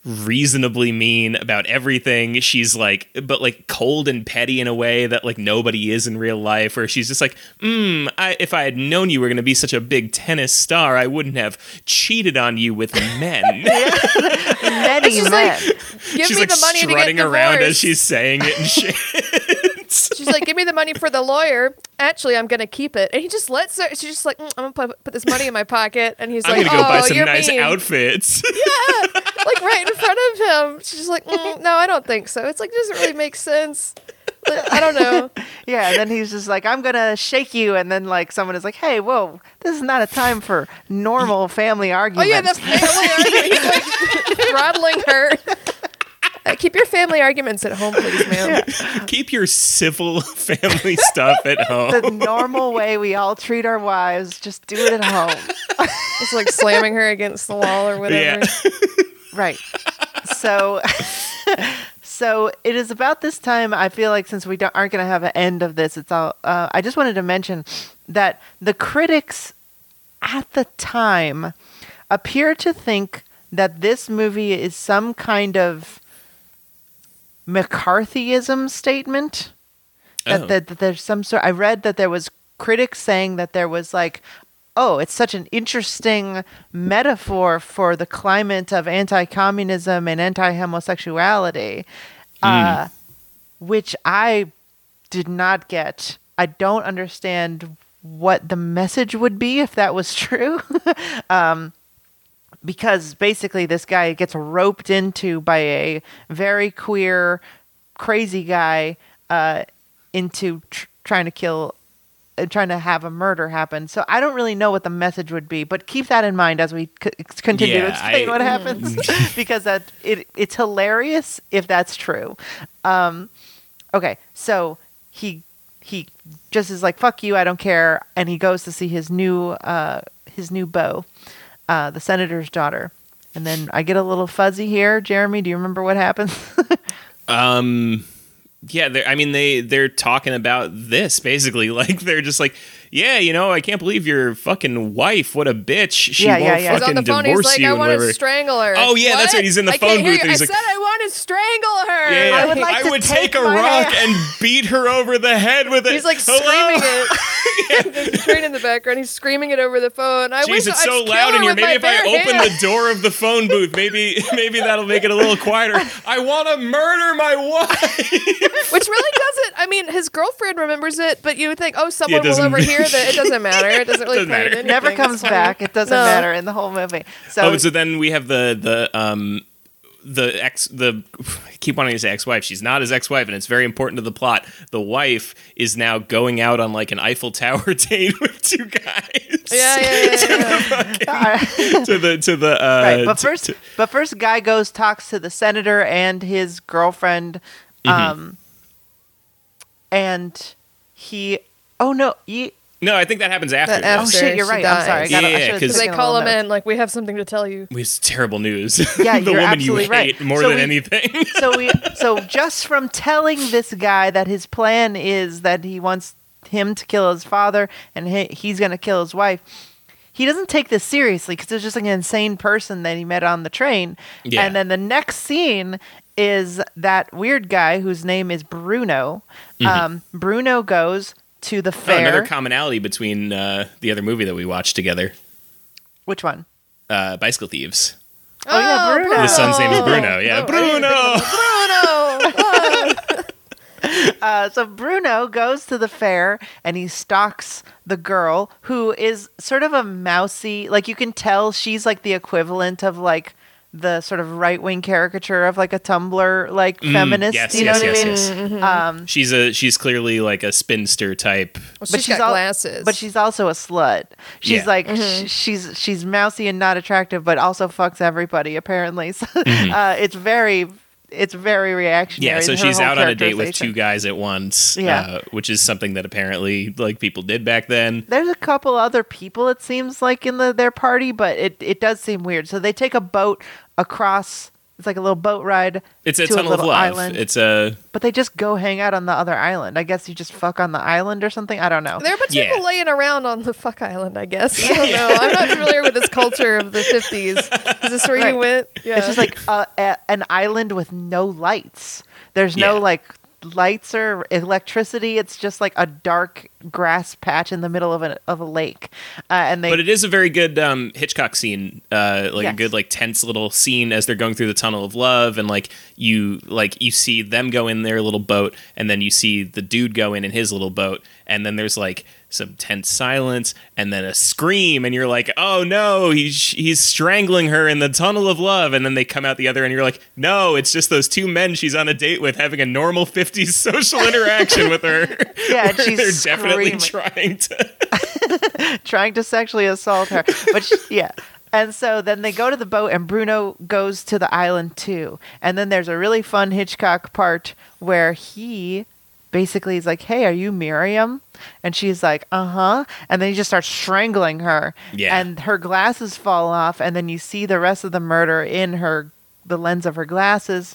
unreasonably mean about everything. She's like but like cold and petty in a way that like nobody is in real life, where she's just like, mm, I, if I had known you were gonna be such a big tennis star, I wouldn't have cheated on you with men. Many She's men. like, give she's me like the money to get strutting around as she's saying it and shit. She's like, give me the money for the lawyer. Actually, I'm gonna keep it. And he just lets her. She's just like, "Mm, I'm gonna put, put this money in my pocket. And he's I'm like, gonna go oh, buy some you're nice mean. outfits. Yeah, like right in front of him. She's just like, mm, no, I don't think so. It's like it doesn't really make sense. I don't know. Yeah, and then he's just like, I'm gonna shake you, and then like someone is like, Hey, whoa, this is not a time for normal family arguments. Oh arguments. yeah, the family argument. He's like throttling her. Uh, keep your family arguments at home, please, ma'am. Keep your civil family stuff at home. the normal way we all treat our wives. Just do it at home. It's like slamming her against the wall or whatever. Yeah. Right. So, so it is about this time. I feel like since we don't, aren't going to have an end of this, it's all. Uh, I just wanted to mention that the critics at the time appear to think that this movie is some kind of McCarthyism statement. That, Oh. that, that there's some sort. I read that there was critics saying that there was like, oh, it's such an interesting metaphor for the climate of anti-communism and anti-homosexuality, uh, which I did not get. I don't understand what the message would be if that was true. um, because basically, this guy gets roped into by a very queer, crazy guy uh, into tr- trying to kill. uh, Trying to have a murder happen, so I don't really know what the message would be. But keep that in mind as we c- continue to explain I- what happens, because that it it's hilarious if that's true. Um, okay, so he he just is like fuck you, I don't care, and he goes to see his new uh, his new beau, uh, the senator's daughter, and then I get a little fuzzy here. Jeremy, do you remember what happens? Um, yeah, I mean they they're talking about this basically. Like they're just like yeah, you know, I can't believe your fucking wife. What a bitch. She Yeah, won't yeah, yeah. He's fucking on the phone. divorce He's like, you I want whatever. to strangle her. Oh, yeah, that's What? right. He's in the I phone booth he's I like- said I want to strangle her. Yeah, I would like I to would take take a rock hand. and beat her over the head with it. He's like Hello? screaming it. There's a train in the background. He's screaming it over the phone. I Jeez, wish it's so kill loud in here. Maybe if I open hand. the door of the phone booth, maybe maybe that'll make it a little quieter. I want to murder my wife. Which really doesn't. I mean, his girlfriend remembers it, but you would think, oh, someone will doesn't- overhear that. It doesn't matter. It doesn't really Doesn't matter. anything. Never comes back. It doesn't No. matter in the whole movie. So, oh, so then we have the the um the ex the I keep wanting to say ex-wife. She's not his ex-wife, and it's very important to the plot. The wife is now going out on like an Eiffel Tower date with two guys. Yeah, yeah, yeah. yeah. uh, to the to the uh, right, but to- first, to- but first, guy goes talks to the senator and his girlfriend, Mm-hmm. um, and he. Oh no, you. No, I think that happens after. That though. Oh After shit, you're she right. I'm sorry. I dies. got Yeah, I yeah, should have 'cause- They call him in, like, we have something to tell you. It's terrible news. Yeah, the you're woman you absolutely hate right. more So than we- anything. so we so just from telling this guy that his plan is that he wants him to kill his father and he, he's going to kill his wife he doesn't take this seriously because it's just like an insane person that he met on the train Yeah. and then the next scene is that weird guy whose name is bruno um, bruno goes to the Oh, fair another commonality between uh, the other movie that we watched together, which one uh, Bicycle Thieves. Oh, yeah, Bruno. The son's name is Bruno. Yeah, Oh, I didn't think Bruno. Bruno. Uh, so Bruno goes to the fair and he stalks the girl who is sort of a mousy. Like you can tell she's like the equivalent of like the sort of right wing caricature of like a Tumblr like feminist. Mm, yes, you know yes, what yes, I mean? yes. Um, She's a she's clearly like a spinster type. Well, she's got al- glasses. but she's also a slut. She's Yeah. like sh- she's she's mousy and not attractive, but also fucks everybody apparently. So uh, it's very it's very reactionary. Mm-hmm. Yeah, so she's out on a date with two guys at once. Yeah. uh, which is something that apparently like people did back then. There's a couple other people it seems like in the their party, but it, it does seem weird. So they take a boat across. It's like a little boat ride. It's a to tunnel of little love. Island, It's a but they just go hang out on the other island. I guess you just fuck on the island or something. I don't know. There are a bunch Yeah. of people laying around on the fuck island, I guess. I don't know. I'm not familiar with this culture of the 50s. Is this where Right. you went? Yeah. It's just like a, a, an island with no lights. There's no Yeah. like lights or electricity. It's just like a dark grass patch in the middle of a of a lake. Uh, and they but it is a very good um, Hitchcock scene, uh, like Yes. a good like tense little scene as they're going through the tunnel of love, and like you like you see them go in their little boat, and then you see the dude go in in his little boat, and then there's like some tense silence, and then a scream, and you're like, oh no, he's he's strangling her in the tunnel of love, and then they come out the other, and you're like, no, it's just those two men she's on a date with having a normal '50s social interaction with her. Yeah, she's they're definitely trying to. trying to sexually assault her. But she, yeah. And so then they go to the boat, and Bruno goes to the island too. And then there's a really fun Hitchcock part where he basically is like, "Hey, are you Miriam?" And she's like, "Uh huh." And then he just starts strangling her. Yeah. And her glasses fall off, and then you see the rest of the murder in her the lens of her glasses.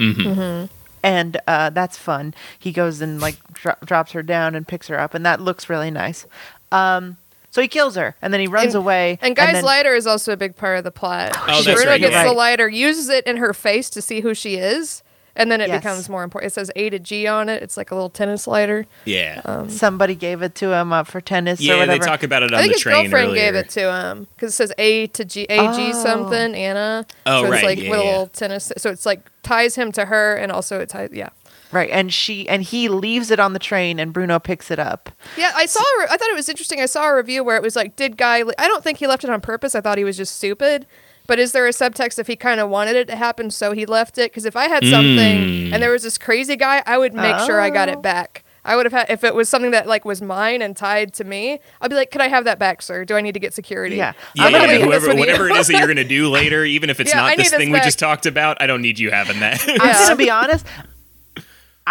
And uh, that's fun. He goes and like dro- drops her down and picks her up, and that looks really nice. Um, so he kills her, and then he runs And- away. And Guy's then- lighter is also a big part of the plot. Oh, Bruno right, gets you're the lighter, uses it in her face to see who she is, and then it Yes. becomes more important. It says A to G on it. It's like a little tennis lighter. Yeah. somebody gave it to him uh, for tennis or Yeah, whatever. they talk about it on I think the his train girlfriend earlier. gave it to him because it says A to G, A G Oh. something, Anna. Oh, so it's right, like yeah, with a yeah. little tennis. So it's like ties him to her, and also it ties. Yeah. right, and she and he leaves it on the train, and Bruno picks it up. Yeah, I saw. A re- I thought it was interesting. I saw a review where it was like, "Did guy?" I don't think he left it on purpose. I thought he was just stupid. But is there a subtext if he kind of wanted it to happen, so he left it? Because if I had something Mm. and there was this crazy guy, I would make sure I got Oh. it back. I would have had if it was something that like was mine and tied to me. I'd be like, "Could I have that back, sir? Do I need to get security?" Yeah. Yeah, I'm gonna yeah, make this whoever, whatever it is that you're going to do later, even if it's Yeah, not need this this thing we just talked about, I don't need you having that. I'm gonna be honest.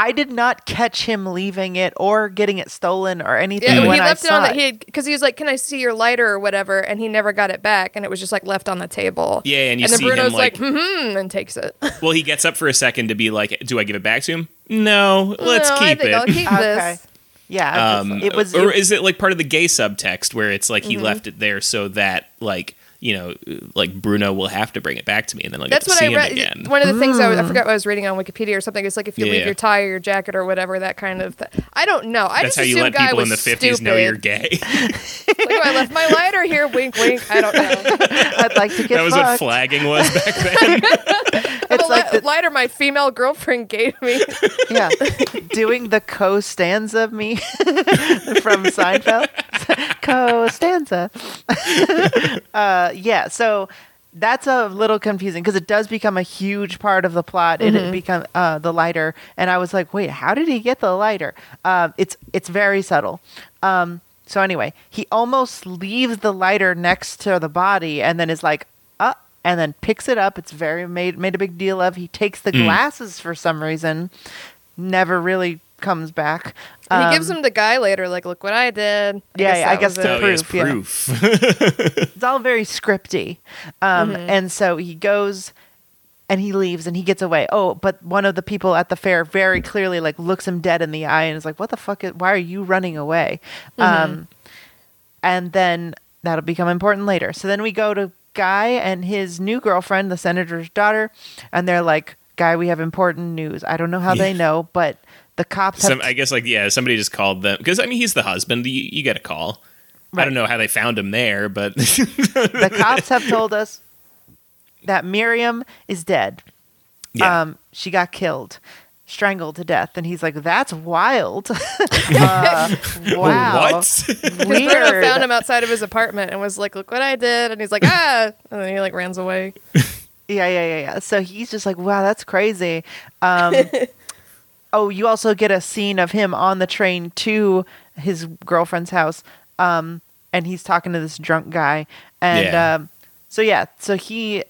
I did not catch him leaving it or getting it stolen or anything Yeah, when he I left it saw on it. that he because he was like, "Can I see your lighter or whatever?" And he never got it back, and it was just like left on the table. Yeah, and you then see him, Bruno's like- like, "Hmm," and takes it. well, he gets up for a second to be like, "Do I give it back to him?" No, let's No, keep I think it. I'll keep Okay. this. Yeah, Um, it was. or is it like part of the gay subtext where it's like he Mm-hmm. left it there so that like you know like Bruno will have to bring it back to me and then I'll That's get to what see I him read. again. One of the things I, Hmm. was, I forgot what I was reading on Wikipedia or something. It's like if you Yeah, leave yeah. your tie or your jacket or whatever, that kind of. Th- I don't know. I That's just how you assumed let people in the fifties know you're gay. like, oh, I left my lighter here. Wink, wink. I don't know. I'd like to get that was what flagging was back then. It's the like li- the, lighter my female girlfriend gave me. yeah, doing the Costanza me from Seinfeld. Costanza. uh, yeah, so that's a little confusing because it does become a huge part of the plot. and It become uh, the lighter, and I was like, wait, how did he get the lighter? Um, it's it's very subtle. Um, so anyway, he almost leaves the lighter next to the body, and then is like, uh, and then picks it up. It's very made made a big deal of. He takes the glasses for some reason. Never really comes back. And he Um, gives him the guy later, like, look what I did. I Yeah, yeah, I guess was to it. yes, proof, yeah. proof. it's all very scripty. Um, And so he goes and he leaves and he gets away. Oh, but one of the people at the fair very clearly like looks him dead in the eye and is like, "What the fuck? Is, why are you running away?" Um, and then that'll become important later. So then we go to Guy and his new girlfriend, the senator's daughter, and they're like, "Guy, we have important news. I don't know how they know, but the cops Some, I guess like yeah, somebody just called them because I mean he's the husband. You, you get a call. I don't know how they found him there, but the cops have told us that Miriam is dead. yeah. Um, she got killed, strangled to death, and he's like, "That's wild." uh, wow, What? Because Bruno weird. found him outside of his apartment and was like, look what I did. And he's like, ah. And then he like runs away. Yeah, yeah, yeah, yeah. So he's just like, "Wow, that's crazy." Um, oh, you also get a scene of him on the train to his girlfriend's house, um, and he's talking to this drunk guy, and Yeah. um, so yeah, so he.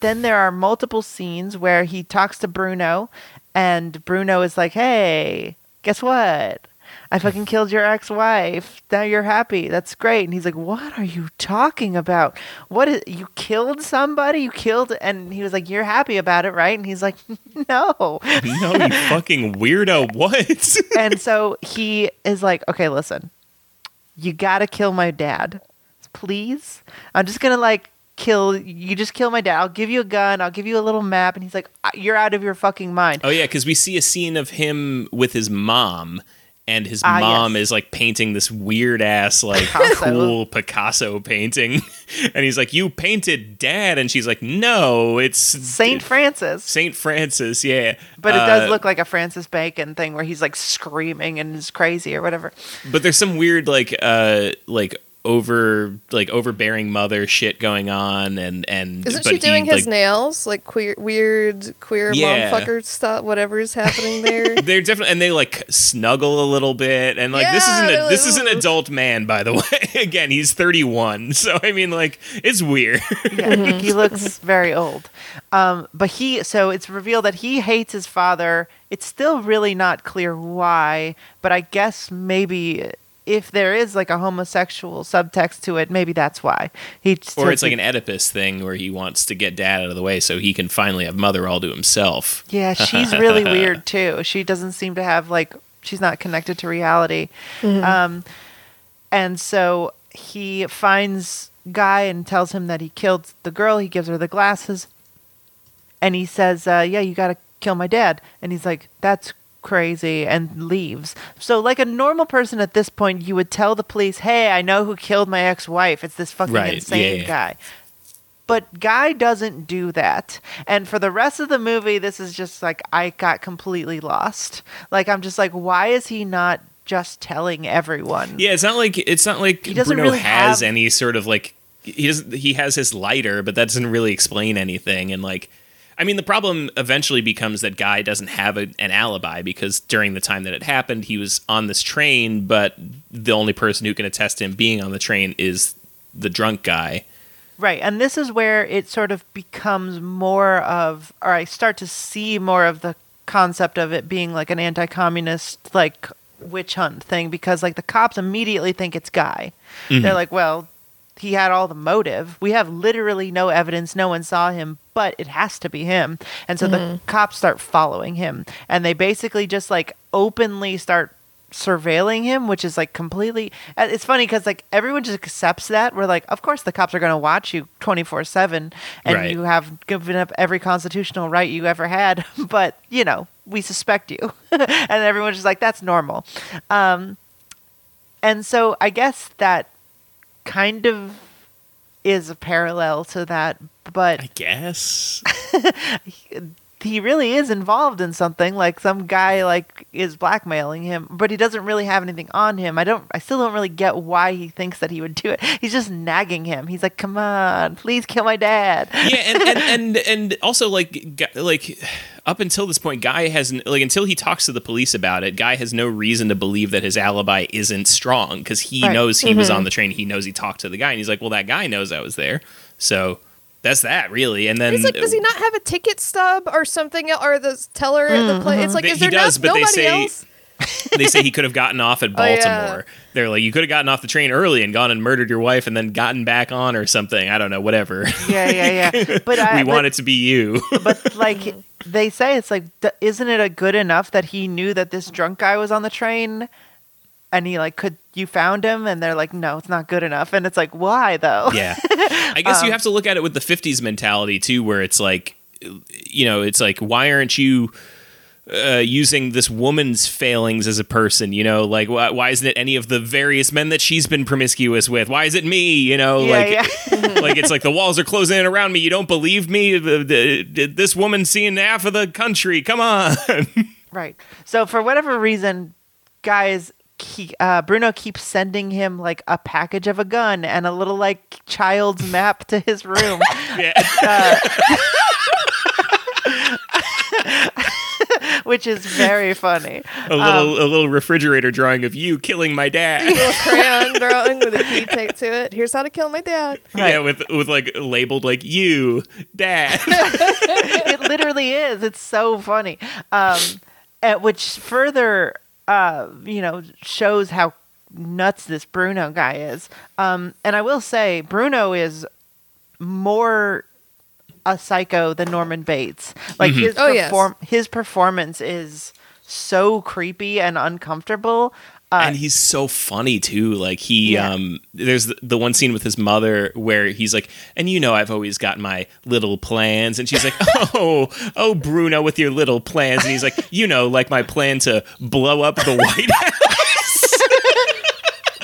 Then there are multiple scenes where he talks to Bruno, and Bruno is like, "Hey, guess what? I fucking killed your ex-wife. Now you're happy. That's great." And he's like, "What are you talking about? What is you killed somebody? You killed?" And he was like, "You're happy about it, right?" And he's like, "No." no, you fucking weirdo. What? and so he is like, "Okay, listen. You got to kill my dad. Please. I'm just going to like kill you just kill my dad. I'll give you a gun. I'll give you a little map." And he's like, "Uh, "You're out of your fucking mind." oh yeah, because we see a scene of him with his mom. And his Ah, mom yes. is like painting this weird ass, like Picasso. cool Picasso painting. and he's like, You painted dad. And she's like, No, it's Saint Francis. Saint Francis. Yeah. But it does Uh, look like a Francis Bacon thing where he's like screaming and is crazy or whatever. But there's some weird like uh like over like overbearing mother shit going on and and Isn't but she doing he, his like, nails? Like queer, weird, queer Yeah. mom stuff, whatever is happening there. they're definitely and they like snuggle a little bit and like this isn't a, they're this is an adult man by the way again he's 31 so i mean like it's weird Yeah, he looks very old. Um, but he, so it's revealed that he hates his father. It's still really not clear why, but I guess maybe if there is like a homosexual subtext to it, maybe that's why. He or it's like an oedipus thing where he wants to get dad out of the way so he can finally have mother all to himself Yeah, she's really weird too. She doesn't seem to have like she's not connected to reality. Um, and so he finds Guy and tells him that he killed the girl. He gives her the glasses, and he says, uh, "Yeah, you got to kill my dad." And he's like, "That's crazy," and leaves. So, like a normal person at this point, you would tell the police, "Hey, I know who killed my ex-wife. It's this fucking Right, insane yeah, yeah. guy." But Guy doesn't do that. And for the rest of the movie, this is just like I got completely lost. Like I'm just like, why is he not just telling everyone? yeah it's not like it's not like He doesn't bruno really has have- any sort of like he doesn't he has his lighter but that doesn't really explain anything and like I mean, the problem eventually becomes that Guy doesn't have a, an alibi because during the time that it happened, he was on this train, but the only person who can attest to him being on the train is the drunk guy. Right. And this is where it sort of becomes more of, or I start to see more of the concept of it being like an anti communist, like witch hunt thing because like the cops immediately think it's Guy. They're mm-hmm. like, well, he had all the motive. We have literally no evidence. No one saw him, but it has to be him. And so the cops start following him and they basically just like openly start surveilling him, which is like completely. uh, It's funny because like everyone just accepts that. We're like, of course the cops are going to watch you twenty four seven, and Right. you have given up every constitutional right you ever had. But you know, we suspect you, and everyone's just like, that's normal. Um, and so I guess that kind of is a parallel to that, but I guess. he really is involved in something like some guy like is blackmailing him but he doesn't really have anything on him i don't i still don't really get why he thinks that he would do it he's just nagging him he's like come on please kill my dad yeah, and, and and and also like like up until this point, Guy has like until he talks to the police about it, Guy has no reason to believe that his alibi isn't strong because he Right. knows he was mm-hmm. on the train. He knows he talked to the guy, and he's like, "Well, that guy knows I was there." So that's that really. And then He's like, does he not have a ticket stub or something, or the teller at the mm, place? It's mm-hmm. like, They- is he there does, not, but they nobody say- else? they say he could have gotten off at Oh, yeah. Baltimore. They're like, you could have gotten off the train early and gone and murdered your wife and then gotten back on or something. I don't know, whatever. yeah yeah yeah but i we but, want it to be you. but like they say it's like isn't it a good enough that he knew that this drunk guy was on the train and he like could you found him and they're like no it's not good enough and it's like why though Yeah. I guess Um, you have to look at it with the 50s mentality too, where it's like, you know, it's like, why aren't you uh, using this woman's failings as a person? You know, like, why, why isn't it any of the various men that she's been promiscuous with? Why is it me? You know, Yeah, like, yeah. like it's like the walls are closing in around me. You don't believe me? The- the- This woman's seeing half of the country. Come on. Right. So for whatever reason, guys, he, uh, Bruno keeps sending him like a package of a gun and a little like child's map to his room. yeah. which is very funny. A little, a little refrigerator drawing of you killing my dad. A little crayon drawing with a key taped to it. Here's how to kill my dad. Yeah, with with like labeled like you, dad. it literally is. It's so funny. Um, and which further, uh, you know, shows how nuts this Bruno guy is. Um, and I will say, Bruno is more a psycho than Norman Bates. Like his Oh, yes. perform- his performance is so creepy and uncomfortable. Uh, and he's so funny too. Like he, Yeah. um, there's the, the one scene with his mother where he's like, and you know, I've always got my little plans, and she's like, oh, oh, Bruno, with your little plans, and he's like, you know, like my plan to blow up the White House.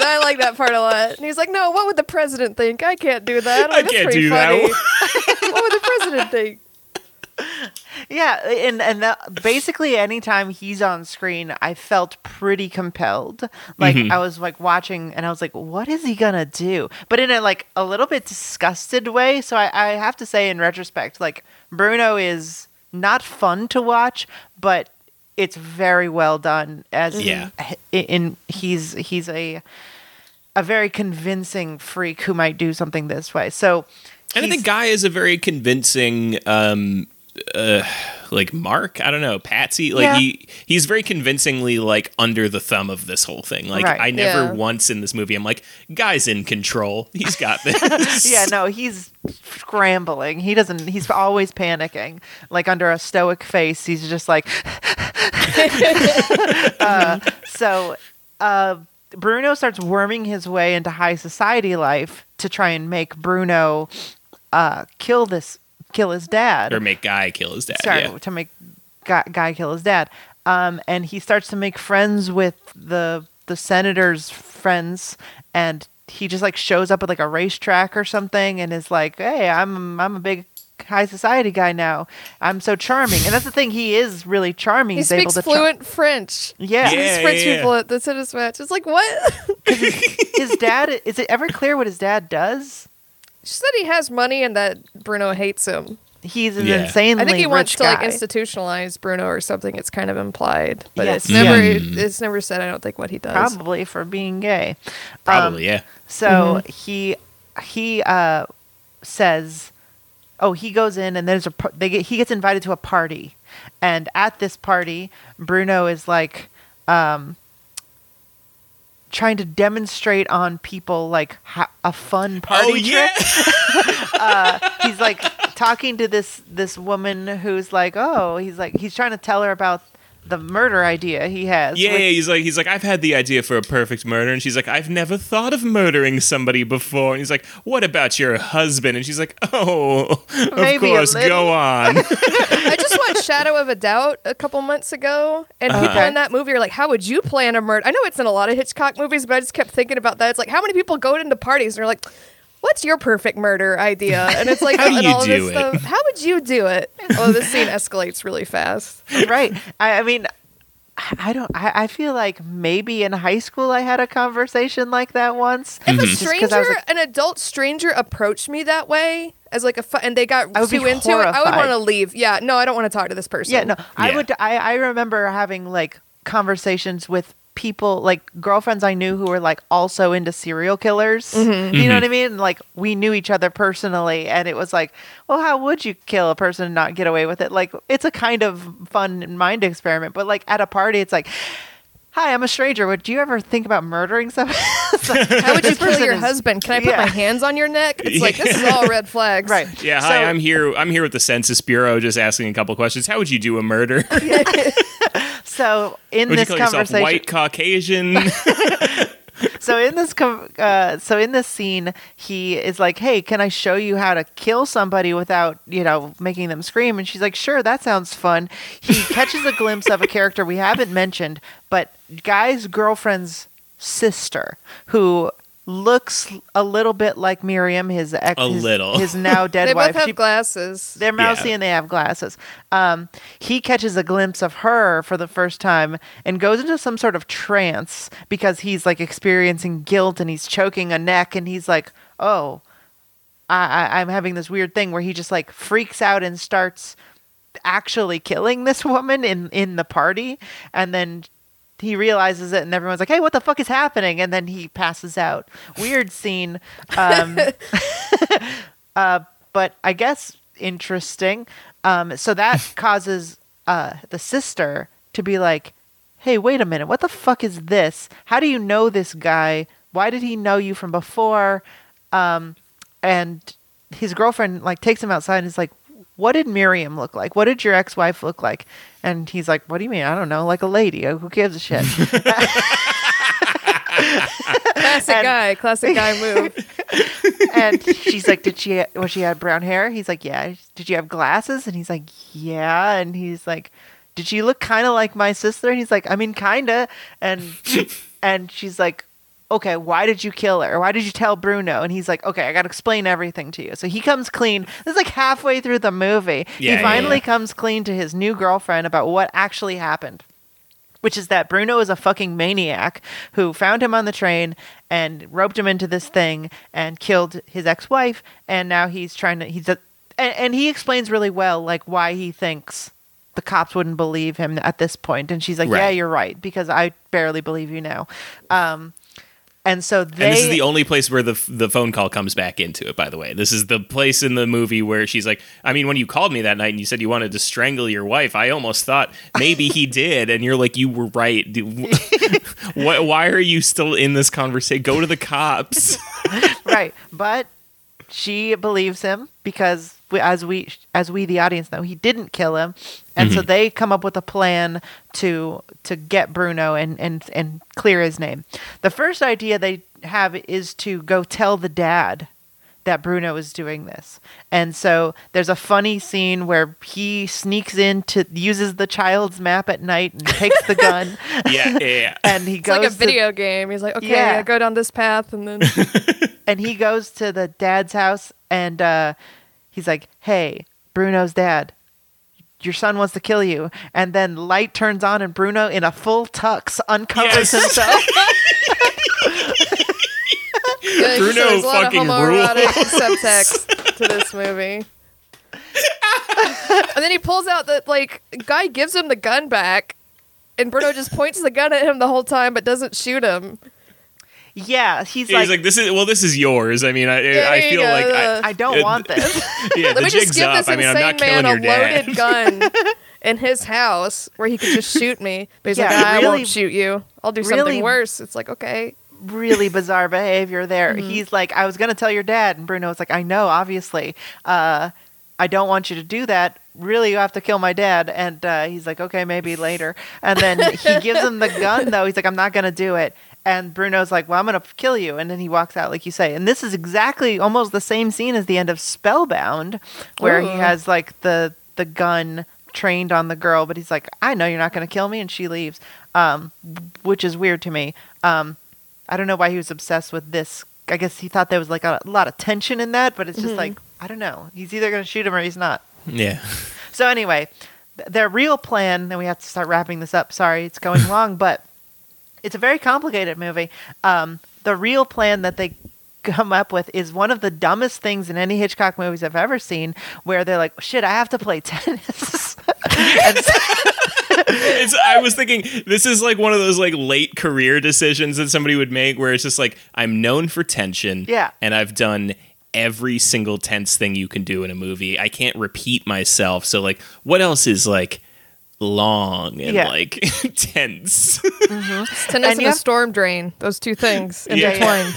I like that part a lot. And he's like, "No, what would the president think? I can't do that. I can't do that. what would the president think?" Yeah, and and that, basically anytime he's on screen, I felt pretty compelled. Like Mm-hmm. I was like watching, and I was like, "What is he gonna do?" But in a like a little bit disgusted way. So I, I have to say, in retrospect, like Bruno is not fun to watch, but it's very well done. As Yeah. in, in he's he's a a very convincing freak who might do something this way. So. and I think Guy is a very convincing, um, uh, like Mark. I don't know, Patsy. Like Yeah. he, he's very convincingly like under the thumb of this whole thing. Like Right. I never Yeah. once in this movie, I'm like, Guy's in control. He's got this. yeah, no, he's scrambling. He doesn't. He's always panicking. Like under a stoic face, he's just like. uh, so, uh, Bruno starts worming his way into high society life to try and make Bruno uh, kill this, kill his dad. or make Guy kill his dad. Sorry, yeah. to make guy, guy kill his dad. Um, and he starts to make friends with the the senator's friends, and he just like shows up at like a racetrack or something, and is like, "Hey, I'm I'm a big high society guy now. I'm so charming." And that's the thing; he is really charming. He He's able speaks to char- fluent French. yeah. Yeah. These French people at the tennis match. It's like what? his dad. Is it ever clear what his dad does? She said he has money and that Bruno hates him. He's an Yeah. insanely I think he wants rich to like institutionalize Bruno or something. It's kind of implied, but Yes. it's never Yeah. it's never said. I don't think what he does. Probably for being gay. Probably, yeah. So he he uh, says, "Oh, he goes in and there's a par- they get he gets invited to a party, and at this party, Bruno is like." Um, trying to demonstrate on people like ha- a fun oh, party Oh yeah. trick uh, he's like talking to this this woman who's like oh he's like he's trying to tell her about the murder idea he has. Yeah, which- yeah, he's like he's like I've had the idea for a perfect murder, and she's like I've never thought of murdering somebody before. And he's like, What about your husband? And she's like, Oh, of Maybe course, go on. I just watched Shadow of a Doubt a couple months ago, and uh-huh. people in that movie are like, "How would you plan a murder?" I know it's in a lot of Hitchcock movies, but I just kept thinking about that. It's like, how many people go into parties and they're like, "What's your perfect murder idea?" And it's like, How do and you all do this it? stuff. How would you do it? Oh, this scene escalates really fast. right. I, I mean, I I don't. I, I feel like maybe in high school I had a conversation like that once. If a mm-hmm. Just 'cause I stranger, like- an adult stranger, approached me that way as like a fu- and they got I too into it, I would want to leave. Yeah, no, I don't want to talk to this person. Yeah, no, I would. I, I remember having like conversations with people, like girlfriends I knew who were like also into serial killers. Mm-hmm. You know what I mean? Like we knew each other personally, and it was like, well, how would you kill a person and not get away with it? Like it's a kind of fun mind experiment, but like at a party, it's like. Hi, I'm a stranger. Would you ever think about murdering someone? Like, How would you kill your is- husband? Can I put Yeah. my hands on your neck? It's like this is all red flags. Right. yeah, hi, So- I'm here. I'm here with the Census Bureau, just asking a couple questions. How would you do a murder? So in would you this call conversation, white Caucasian? so in this com- uh, so in this scene he is like hey can i show you how to kill somebody without you know making them scream? And she's like sure that sounds fun. He catches a glimpse of a character we haven't mentioned but guy's girlfriend's sister who looks a little bit like miriam his ex A his, little. his now dead They wife both have She- glasses. they're mousy Yeah. and they have glasses. Um, he catches a glimpse of her for the first time and goes into some sort of trance because he's like experiencing guilt and he's choking a neck and he's like, oh, I, I, I'm having this weird thing where he just like freaks out and starts actually killing this woman in in the party and then he realizes it and everyone's like hey what the fuck is happening? And then he passes out. Weird scene. Um uh but i guess interesting. Um so that causes uh the sister to be like hey wait a minute. What the fuck is this? How do you know this guy? Why did he know you from before? Um and his girlfriend like takes him outside and is like what did miriam look like? What did your ex-wife look like and he's like what do you mean? I don't know. Like a lady. Uh, who gives a shit? Classic And- guy. Classic guy move. and she's like did she was she had brown hair? He's like yeah. Did you have glasses? And he's like yeah. And he's like did she look kind of like my sister? And he's like i mean kind of and and she's like okay why did you kill her? Why did you tell bruno? And he's like okay i gotta explain everything to you. So he comes clean. This is like halfway through the movie. Yeah, he finally yeah. comes clean to his new girlfriend about what actually happened which is that Bruno is a fucking maniac who found him on the train and roped him into this thing and killed his ex-wife. And now he's trying to he's a, and, and he explains really well like why he thinks the cops wouldn't believe him at this point. And she's like yeah you're right because I barely believe you now. Um and so they and this is the only place where the the phone call comes back into it. By the way, this is the place in the movie where she's like, "I mean, when you called me that night and you said you wanted to strangle your wife, I almost thought maybe he did." And you're like, "You were right. Why are you still in this conversation? Go to the cops." right but she believes him because we, as we as we the audience know he didn't kill him and so they come up with a plan to to get bruno and and and clear his name the first idea they have is to go tell the dad that Bruno is doing this. And so there's a funny scene where he sneaks in to uses the child's map at night and takes the gun yeah, yeah, yeah. and he It's goes like a to- video game. He's like, okay, Yeah. I go down this path, and then and he goes to the dad's house and uh, he's like, "Hey, Bruno's dad, your son wants to kill you." And then light turns on, and Bruno, in a full tux, uncovers Yes. himself. Yeah, Bruno there's a lot of fucking homoerotic subtext to this movie. and then he pulls out the like guy gives him the gun back, and Bruno just points the gun at him the whole time, but doesn't shoot him. Yeah, he's, He's like, like, "This is well, this is yours." I mean, I, Yeah, I feel go. like I, "I don't it- want this." yeah, Let the me just give up. this I mean, I'm insane not killing man a your dad. loaded gun in his house where he could just shoot me. But he's Yeah, like, I really- won't shoot you. I'll do really- something worse. It's like, okay. really bizarre behavior there. Mm-hmm. He's like, I was gonna tell your dad, and Bruno was like, I know, obviously. Uh, I don't want you to do that. Really, you have to kill my dad. And uh, he's like, okay, maybe later. And then he gives him the gun, though. He's like, I'm not going to do it. And Bruno's like, well, I'm going to kill you. And then he walks out, like you say. And this is exactly almost the same scene as the end of Spellbound, where he has like the, the gun trained on the girl, but he's like, I know you're not going to kill me. And she leaves, um, which is weird to me. Um, I don't know why he was obsessed with this. I guess he thought there was like a, lot of tension in that, but it's just like, I don't know. He's either going to shoot him or he's not. Yeah. So anyway, th- their real plan, and we have to start wrapping this up. Sorry, it's going long, but it's a very complicated movie. Um, the real plan that they come up with is one of the dumbest things in any Hitchcock movies I've ever seen, where they're like, "Shit, I have to play tennis." It's, I was thinking this is like one of those like late career decisions that somebody would make where it's just like I'm known for tension. Yeah. And I've done every single tense thing you can do in a movie. I can't repeat myself. So like what else is like long and Yeah. like tense? Tennis And and, you a have- storm drain. Those two things Yeah. intertwined.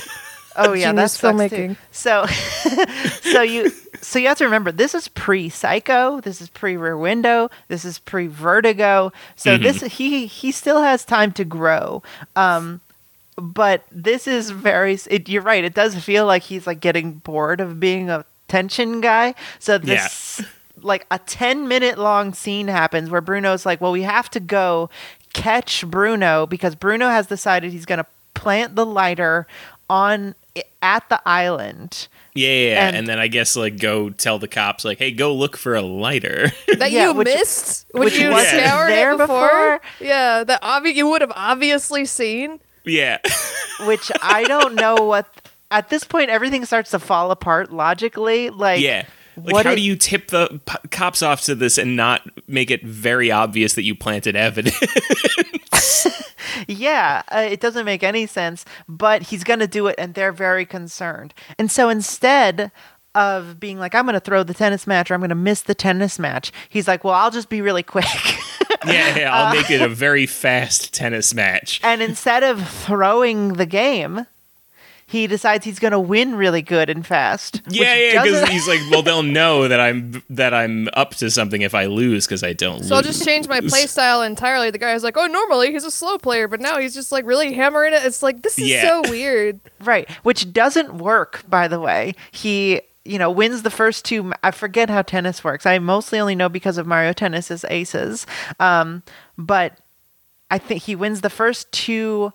Oh yeah, Genius that's filmmaking. So, so you, so you have to remember this is pre Psycho, this is pre Rear Window, this is pre Vertigo. So this he he still has time to grow. Um, but this is very. It, you're right. It does feel like he's like getting bored of being a tension guy. So this. Like a 10 minute long scene happens where Bruno's like, Well, we have to go catch Bruno because Bruno has decided he's going to plant the lighter on at the island. yeah, yeah, yeah. And- And, then I guess like go tell the cops like, hey, go look for a lighter. That Yeah, you which- missed when which you wasn't scoured there before. before. Yeah, that obvi- you would have obviously seen. yeah. which I don't know what. At this point, everything starts to fall apart logically. Like, Yeah. Like, what how it- do you tip the p- cops off to this and not make it very obvious that you planted evidence? Yeah, uh, it doesn't make any sense, but he's going to do it, and they're very concerned. And so instead of being like, I'm going to throw the tennis match or I'm going to miss the tennis match, he's like, well, I'll just be really quick. yeah, yeah, I'll make it a very fast tennis match. and instead of throwing the game, he decides he's going to win really good and fast. Yeah, yeah, because he's like, well, they'll know that I'm that I'm up to something if I lose because I don't. So I'll just change my play style entirely. The guy's like, oh, normally he's a slow player, but now he's just like really hammering it. It's like this is Yeah. so weird. Right, which doesn't work, by the way. He, you know, wins the first two. I forget how tennis works. I mostly only know because of Mario Tennis's aces. Um, but I think he wins the first two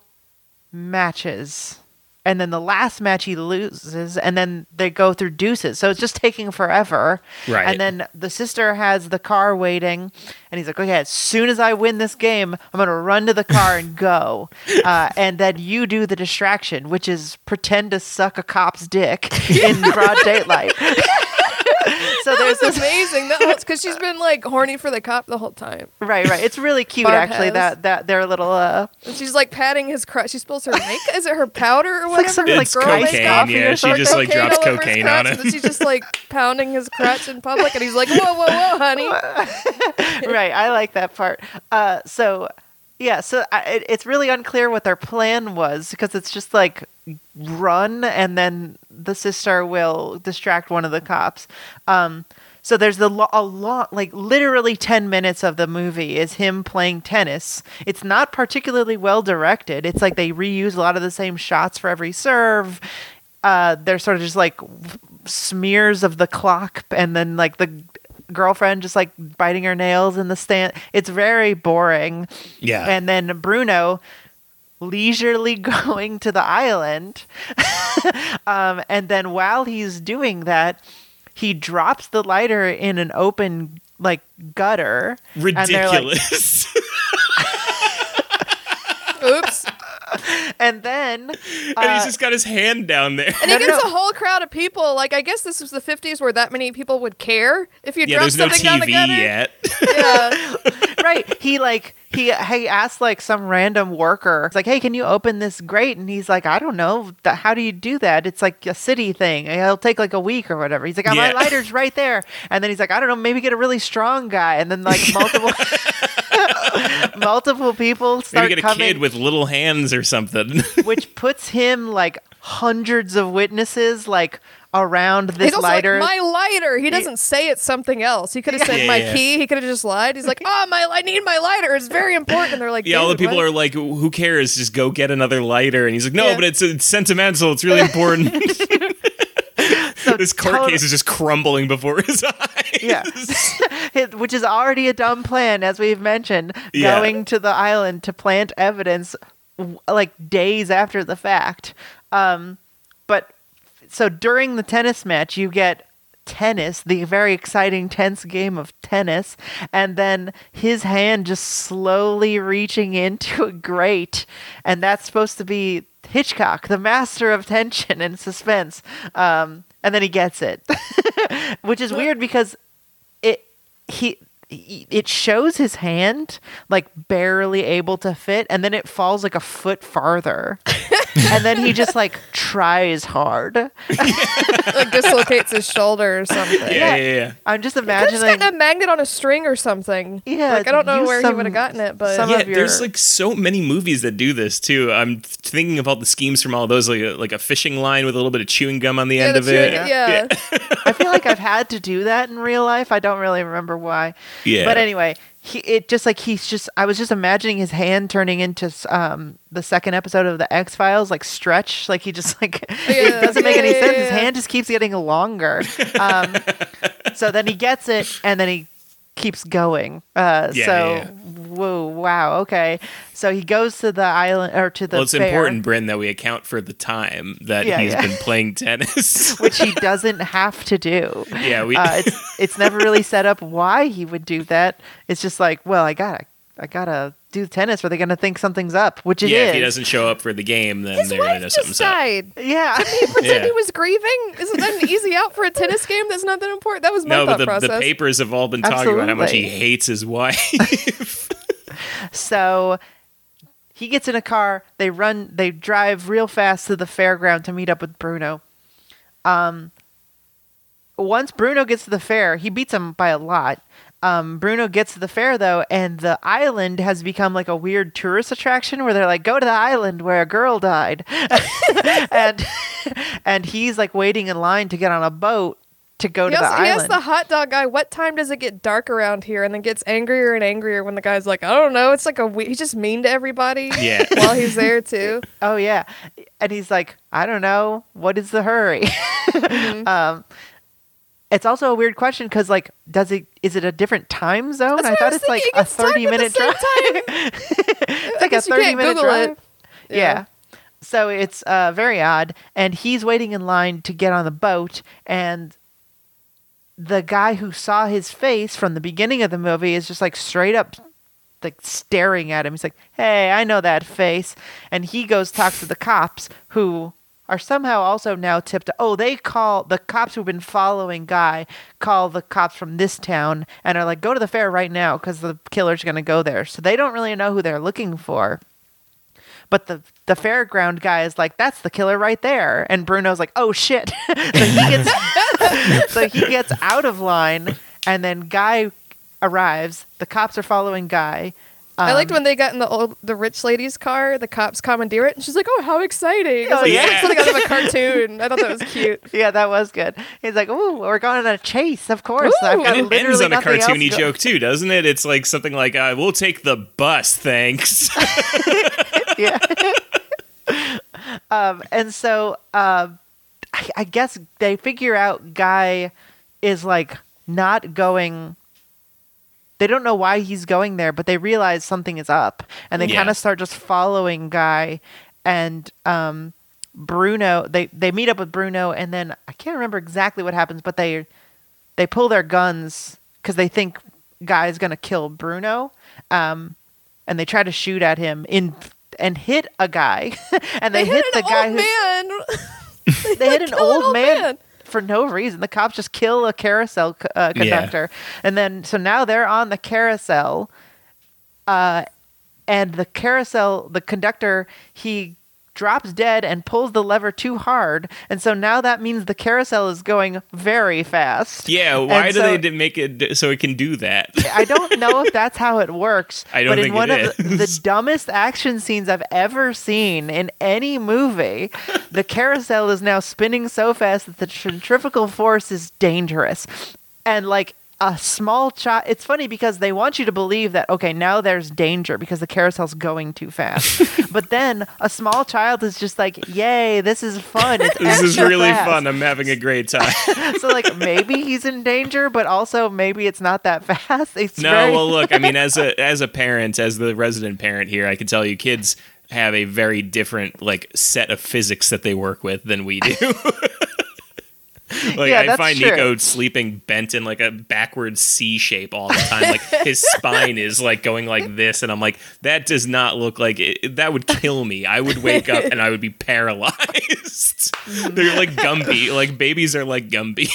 matches. And then the last match he loses, and then they go through deuces. So it's just taking forever. Right. And then the sister has the car waiting, and he's like, okay, as soon as I win this game, I'm going to run to the car and go. Uh, and then you do the distraction, which is pretend to suck a cop's dick in broad daylight. so That there's was this. amazing. That because she's been like horny for the cop the whole time. Right, right. It's really cute, Barb actually, has. that, that their little. Uh, And she's like patting his crotch. She spills her make. Is it her powder or like whatever? some, like like, girl cocaine, makeup? coffee yeah, or she just, like, drops all over his cocaine on And him. then she's just like pounding his crotch in public, and he's like, "Whoa, whoa, whoa, honey!" right. I like that part. Uh, so yeah, so I, it, it's really unclear what their plan was because it's just like run and then the sister will distract one of the cops. Um, so there's the lo- a lot, like literally 10 minutes of the movie is him playing tennis. It's not particularly well directed. It's like they reuse a lot of the same shots for every serve. Uh, they're sort of just like smears of the clock and then like the girlfriend just like biting her nails in the stand. It's very boring. Yeah. And then Bruno leisurely going to the island. um, and then while he's doing that, he drops the lighter in an open like gutter. And like- Ridiculous. Oops. And then and uh, he's just got his hand down there. And he gets a whole crowd of people. Like I guess this was the '50s where that many people would care if you Yeah, dropped there's no something down the TV gutter. yet. Yeah. right. He like he he asked like some random worker, it's like, "Hey, can you open this grate?" And he's like, "I don't know. Th- How do you do that? It's like a city thing. It'll take like a week or whatever." He's like, oh, "My lighter's right there." And then he's like, "I don't know. Maybe get a really strong guy." And then like multiple multiple people start Maybe get a coming, kid with little hands or something. which puts him like hundreds of witnesses like around this He's also lighter. like, my lighter. He doesn't say it's something else. He could have said Yeah, my yeah. key. He could have just lied. He's like, oh, my, I need my lighter. It's very important. And They're like, Yeah, all the people what?" are like, "Who cares? Just go get another lighter." And he's like, "No, Yeah. but it's, it's sentimental. It's really important." So this court case is just crumbling before his eyes. Yeah. Which is already a dumb plan, as we've mentioned, Yeah. going to the island to plant evidence like days after the fact. Um, but so during the tennis match, you get tennis, the very exciting, tense game of tennis, and then his hand just slowly reaching into a grate, and that's supposed to be Hitchcock, the master of tension and suspense. Um, and then he gets it, which is weird because it he it shows his hand like barely able to fit and then it falls like a foot farther and then he just like tries hard like dislocates his shoulder or something. yeah, yeah, yeah. i'm just Could have just imagining gotten a magnet on a string or something. Yeah, like I don't know use where he some- would have gotten it, but some yeah, of your- there's like so many movies that do this too. I'm thinking of all the schemes from all those, like a, like a fishing line with a little bit of chewing gum on the yeah, end the of it. chewing- yeah. i feel like i've had to do that in real life i don't really remember why Yeah. but anyway he it just like he's just i was just imagining his hand turning into um the second episode of the x files like stretch like he just like Yeah, it doesn't make any yeah, sense. his hand just keeps getting longer. Um so then he gets it and then he keeps going uh Yeah, so yeah, yeah. whoa wow okay so he goes to the island or to the well, it's fair, important, Bryn, that we account for the time that he's been playing tennis. which he doesn't have to do yeah, we. uh, it's it's never really set up why he would do that. It's just like, well, I gotta I gotta do tennis, are they're gonna think something's up, which it is. yeah, if he doesn't show up for the game, then His they're gonna know wife something's just up. died. Yeah, Pretend Yeah. he was grieving. Isn't that an easy out for a tennis game? That's not that important. That was my No, thought but the, process. the papers have all been talking about how much he hates his wife. so he gets in a car. They run. They drive real fast to the fairground to meet up with Bruno. Um, once Bruno gets to the fair, he beats him by a lot. Um, Bruno gets to the fair though, and the island has become like a weird tourist attraction where they're like, "Go to the island where a girl died," and and he's like waiting in line to get on a boat to go he to the asks, he asks island. the hot dog guy, "What time does it get dark around here?" And then gets angrier and angrier when the guy's like, "I don't know." It's like a we- he's just mean to everybody. Yeah. while he's there too. Oh yeah, and he's like, I don't know, what is the hurry? Mm-hmm. um, it's also a weird question because like, does it is it a different time zone? That's I what I thought it's like a thirty minute drive. it's like a thirty minute Google drive. it. Yeah. So it's uh, very odd, and he's waiting in line to get on the boat, and the guy who saw his face from the beginning of the movie is just like straight up like staring at him. He's like, "Hey, I know that face." And he goes talks to the cops who are somehow also now tipped. Oh, they call the cops who've been following Guy call the cops from this town and are like, "Go to the fair right now because the killer's going to go there." So they don't really know who they're looking for. But the the fairground guy is like, "That's the killer right there," and Bruno's like, "Oh shit!" so he gets so he gets out of line, and then Guy arrives. The cops are following Guy. I liked Um, when they got in the old the rich lady's car. The cops commandeer it, and she's like, "Oh, how exciting!" I was Oh, like, yeah. "That's something out of a cartoon." I thought that was cute. Yeah, that was good. He's like, "Ooh, we're going on a chase, of course." I've Ooh. got and it ends literally on a nothing else cartoony go- joke too, doesn't it? It's like something like, uh, "We'll take the bus, thanks." yeah. um, and so um, I, I guess they figure out Guy is like not going. They don't know why he's going there, but they realize something is up, and they Yeah. kind of start just following Guy. And um, Bruno, they they meet up with Bruno, and then I can't remember exactly what happens, but they they pull their guns because they think Guy is gonna kill Bruno. Um, and they try to shoot at him in and hit a guy and they, hit, an the guy who man. they hit an an old, old man, man. For no reason the cops just kill a carousel uh, Yeah. conductor and then so now they're on the carousel uh and the carousel the conductor he drops dead and pulls the lever too hard, and so now that means the carousel is going very fast. Yeah, why And do so- they make it so it can do that? I don't know if that's how it works. I don't but in one it of is. the dumbest action scenes I've ever seen in any movie, the carousel is now spinning so fast that the centrifugal force is dangerous. And like a small child, it's funny because they want you to believe that, okay, now there's danger because the carousel's going too fast. but then a small child is just like, yay, this is fun. It's This is really fast." fun. I'm having a great time. so like maybe he's in danger, but also maybe it's not that fast. It's No, very- well, look, I mean, as a as a parent, as the resident parent here, I can tell you, kids have a very different like set of physics that they work with than we do. like Yeah, I find true. Nico sleeping bent in like a backwards C shape all the time. Like his spine is like going like this, and I'm like, that does not look like it, that would kill me. I would wake up and I would be paralyzed. They're like Gumby. Like babies are like Gumby.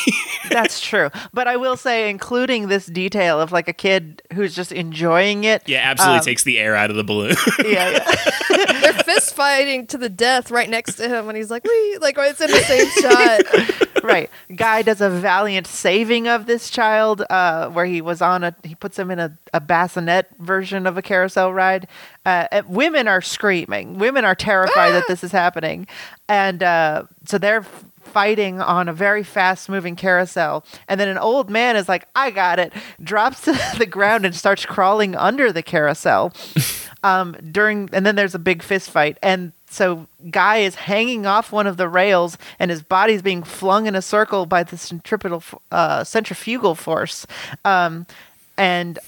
That's true. But I will say, including this detail of like a kid who's just enjoying it. yeah, absolutely Um, takes the air out of the balloon. Yeah, yeah. They're fist fighting to the death right next to him, and he's like, "Wee!" Like it's in the same shot. Right. Guy does a valiant saving of this child, uh, where he was on a. He puts him in a, a bassinet version of a carousel ride. Uh, women are screaming. Women are terrified that this is happening, and uh, so they're fighting on a very fast moving carousel. And then an old man is like, "I got it," drops to the ground and starts crawling under the carousel. um, during and then there's a big fist fight and so guy is hanging off one of the rails and his body's being flung in a circle by the centripetal uh, centrifugal force um, and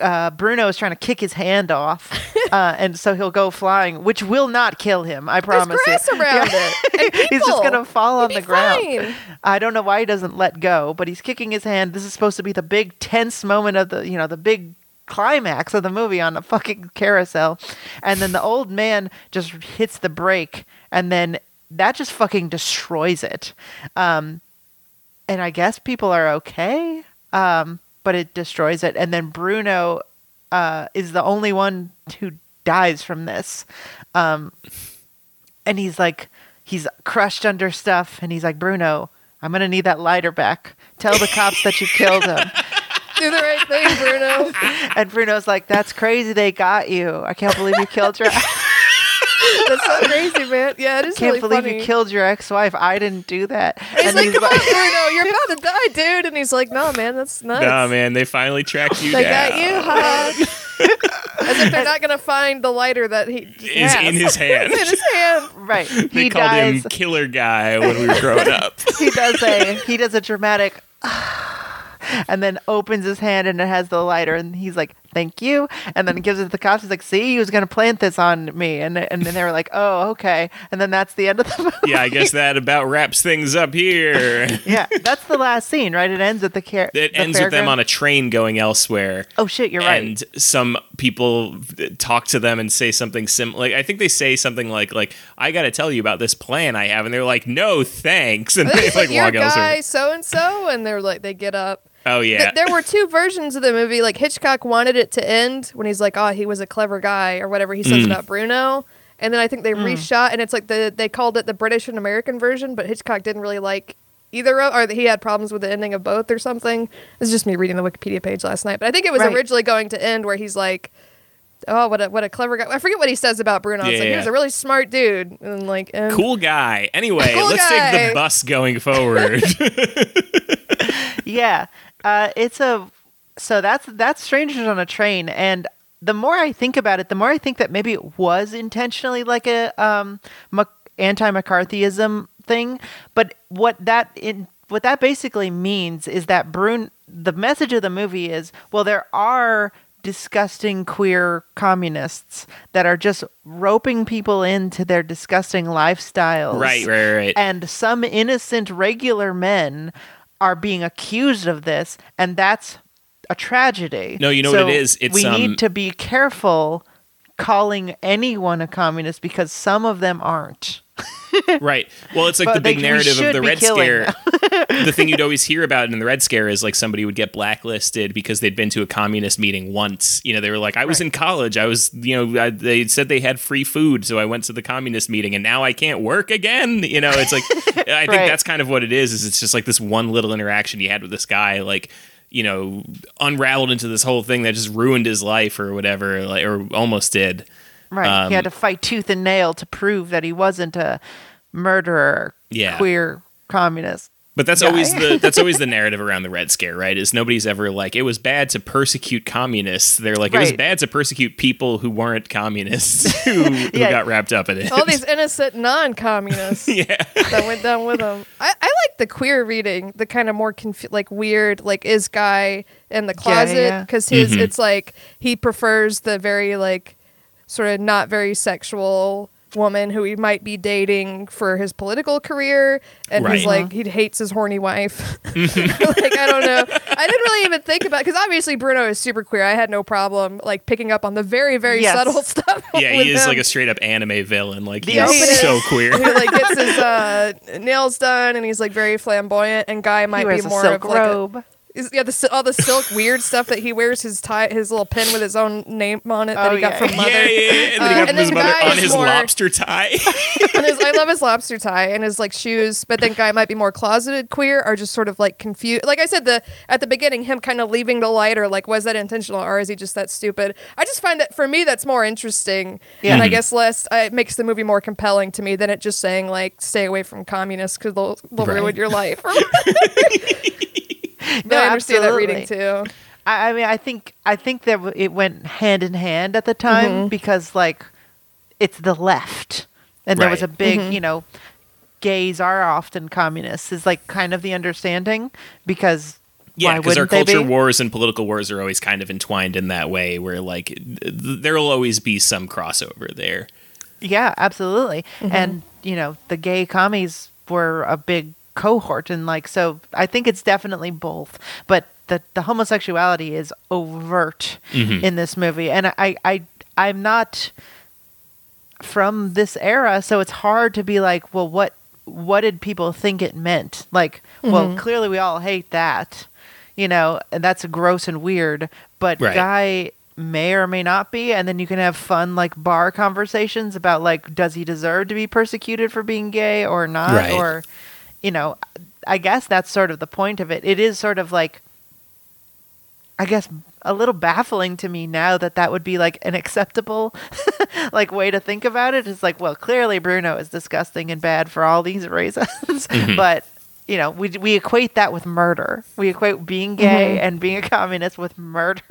uh, Bruno is trying to kick his hand off, uh, and so he'll go flying, which will not kill him. I promise. There's grass you. around Yeah. it. He's just gonna fall on the ground. fine. I don't know why he doesn't let go, but he's kicking his hand. This is supposed to be the big tense moment of the, you know, the big climax of the movie on a fucking carousel. And then the old man just hits the brake and then that just fucking destroys it. Um and I guess people are okay. Um but it destroys it and then Bruno uh is the only one who dies from this. Um and he's like he's crushed under stuff and he's like bruno i'm gonna need that lighter back tell the cops that you killed him Do the right thing, Bruno. and bruno's like that's crazy they got you i can't believe you killed your That's so crazy, man. Yeah, it is I can't really believe funny. you killed your ex-wife i didn't do that He's like, "Come on, Bruno, you're about to die, dude." And he's like, "No, man, that's nuts." Nah, man, they finally tracked you They down. got you, huh? As if they're not gonna find the lighter that he Is has. in his hand. In his hand. right They he called dies him Killer Guy when we were growing up. he does a he does a dramatic and then opens his hand and it has the lighter and he's like thank you. And then gives it to the cops. He's like see he was going to plant this on me. And and then they were like oh okay. And then that's the end of the movie. Yeah, I guess that about wraps things up here. yeah that's the last scene right? It ends at the car It the ends with them on a train going elsewhere. oh shit you're right. And some people talk to them and say something sim. Like I think they say something like, "Like I got to tell you about this plan I have," and they're like, "No, thanks," and they It's like like your guy, so and so, and they're like, they get up. Oh Th- yeah, there were two versions of the movie. Like Hitchcock wanted it to end when he's like, "Oh, he was a clever guy," or whatever he says Mm. about Bruno. And then I think they reshot, and it's like the they called it the British and American version, but Hitchcock didn't really like either of, or he had problems with the ending of both or something. It's just me reading the Wikipedia page last night, but I think it was Right. originally going to end where he's like, "Oh, what a what a clever guy." I forget what he says about Bruno. It's like he was a really smart dude, and like, and cool guy. Anyway, Cool let's take the bus going forward. yeah uh, it's a so that's that's strangers on a train. And the more i think about it the more i think that maybe it was intentionally like a um anti-mccarthyism thing. But what that in what that basically means is that brune the message of the movie is well there are disgusting queer communists that are just roping people into their disgusting lifestyles. Right, right, right. and some innocent regular men are being accused of this and that's a tragedy No, you know what it is? It's, we um, need to be careful calling anyone a communist because some of them aren't. right. Well, it's like But the big they- narrative of the Red Scare. the thing you'd always hear about in the Red Scare is like somebody would get blacklisted because they'd been to a communist meeting once. You know, they were like, I was in college. I was, you know, I, they said they had free food, so I went to the communist meeting, and now I can't work again. You know, it's like I think Right. that's kind of what it is. Is it's just like this one little interaction you had with this guy, like. You know, unraveled into this whole thing that just ruined his life or whatever, like, or almost did. Right. Um, he had to fight tooth and nail to prove that he wasn't a murderer, Yeah. queer communist. But that's guy. always the that's always the narrative around the Red Scare, right? Is nobody's ever like it was bad to persecute communists. They're like it was bad to persecute people who weren't communists who, who got wrapped up in it. All these innocent non-communists yeah, that went down with them. I, I like the queer reading, the kind of more confu- like weird, like is guy in the closet yeah. because his Mhm. it's like he prefers the very like sort of not very sexual woman who he might be dating for his political career and he's like he hates his horny wife like i don't know i didn't really even think about because obviously bruno is super queer i had no problem like picking up on the very very Yes. subtle stuff yeah, he is him like a straight up anime villain. Like The he's opening- so queer. he like gets his uh, nails done and he's like very flamboyant and guy might he wears be a more silk of like a, robe. Is- yeah the, all the silk weird stuff that he wears his tie his little pin with his own name on it that Oh, he got yeah. from mother yeah, yeah. And then Uh, he got and his mother Guy on is his more- lobster tie. and his, I love his lobster tie and his like shoes, but then guy might be more closeted queer or just sort of like confused. Like I said, the at the beginning, him kind of leaving the light or like was that intentional or is he just that stupid? I just find that for me that's more interesting, Yeah. and I guess less uh, it makes the movie more compelling to me than it just saying like stay away from communists because they'll they'll Right. ruin your life. but No, I understand that reading too. I, I mean, I think I think that w- it went hand in hand at the time Mm-hmm. because like it's the left, and there was a big, Mm-hmm. you know, gays are often communists is like kind of the understanding because Yeah, why because our wouldn't they culture be? wars and political wars are always kind of entwined in that way, where like th- there will always be some crossover there. Yeah, absolutely. Mm-hmm. And you know, the gay commies were a big cohort, and like so, I think it's definitely both. But the the homosexuality is overt mm-hmm. in this movie, and I I I'm not from this era, so it's hard to be like, well, what what did people think it meant? Like, well, mm-hmm. clearly we all hate that, you know, and that's gross and weird. But Right. guy may or may not be, and then you can have fun like bar conversations about like, does he deserve to be persecuted for being gay or not, Right. or you know, I guess that's sort of the point of it. It is sort of like I guess a little baffling to me now that that would be like an acceptable like way to think about it. It's like, well, clearly Bruno is disgusting and bad for all these reasons, Mm-hmm. but you know, we we equate that with murder. We equate being gay and being a communist with murder.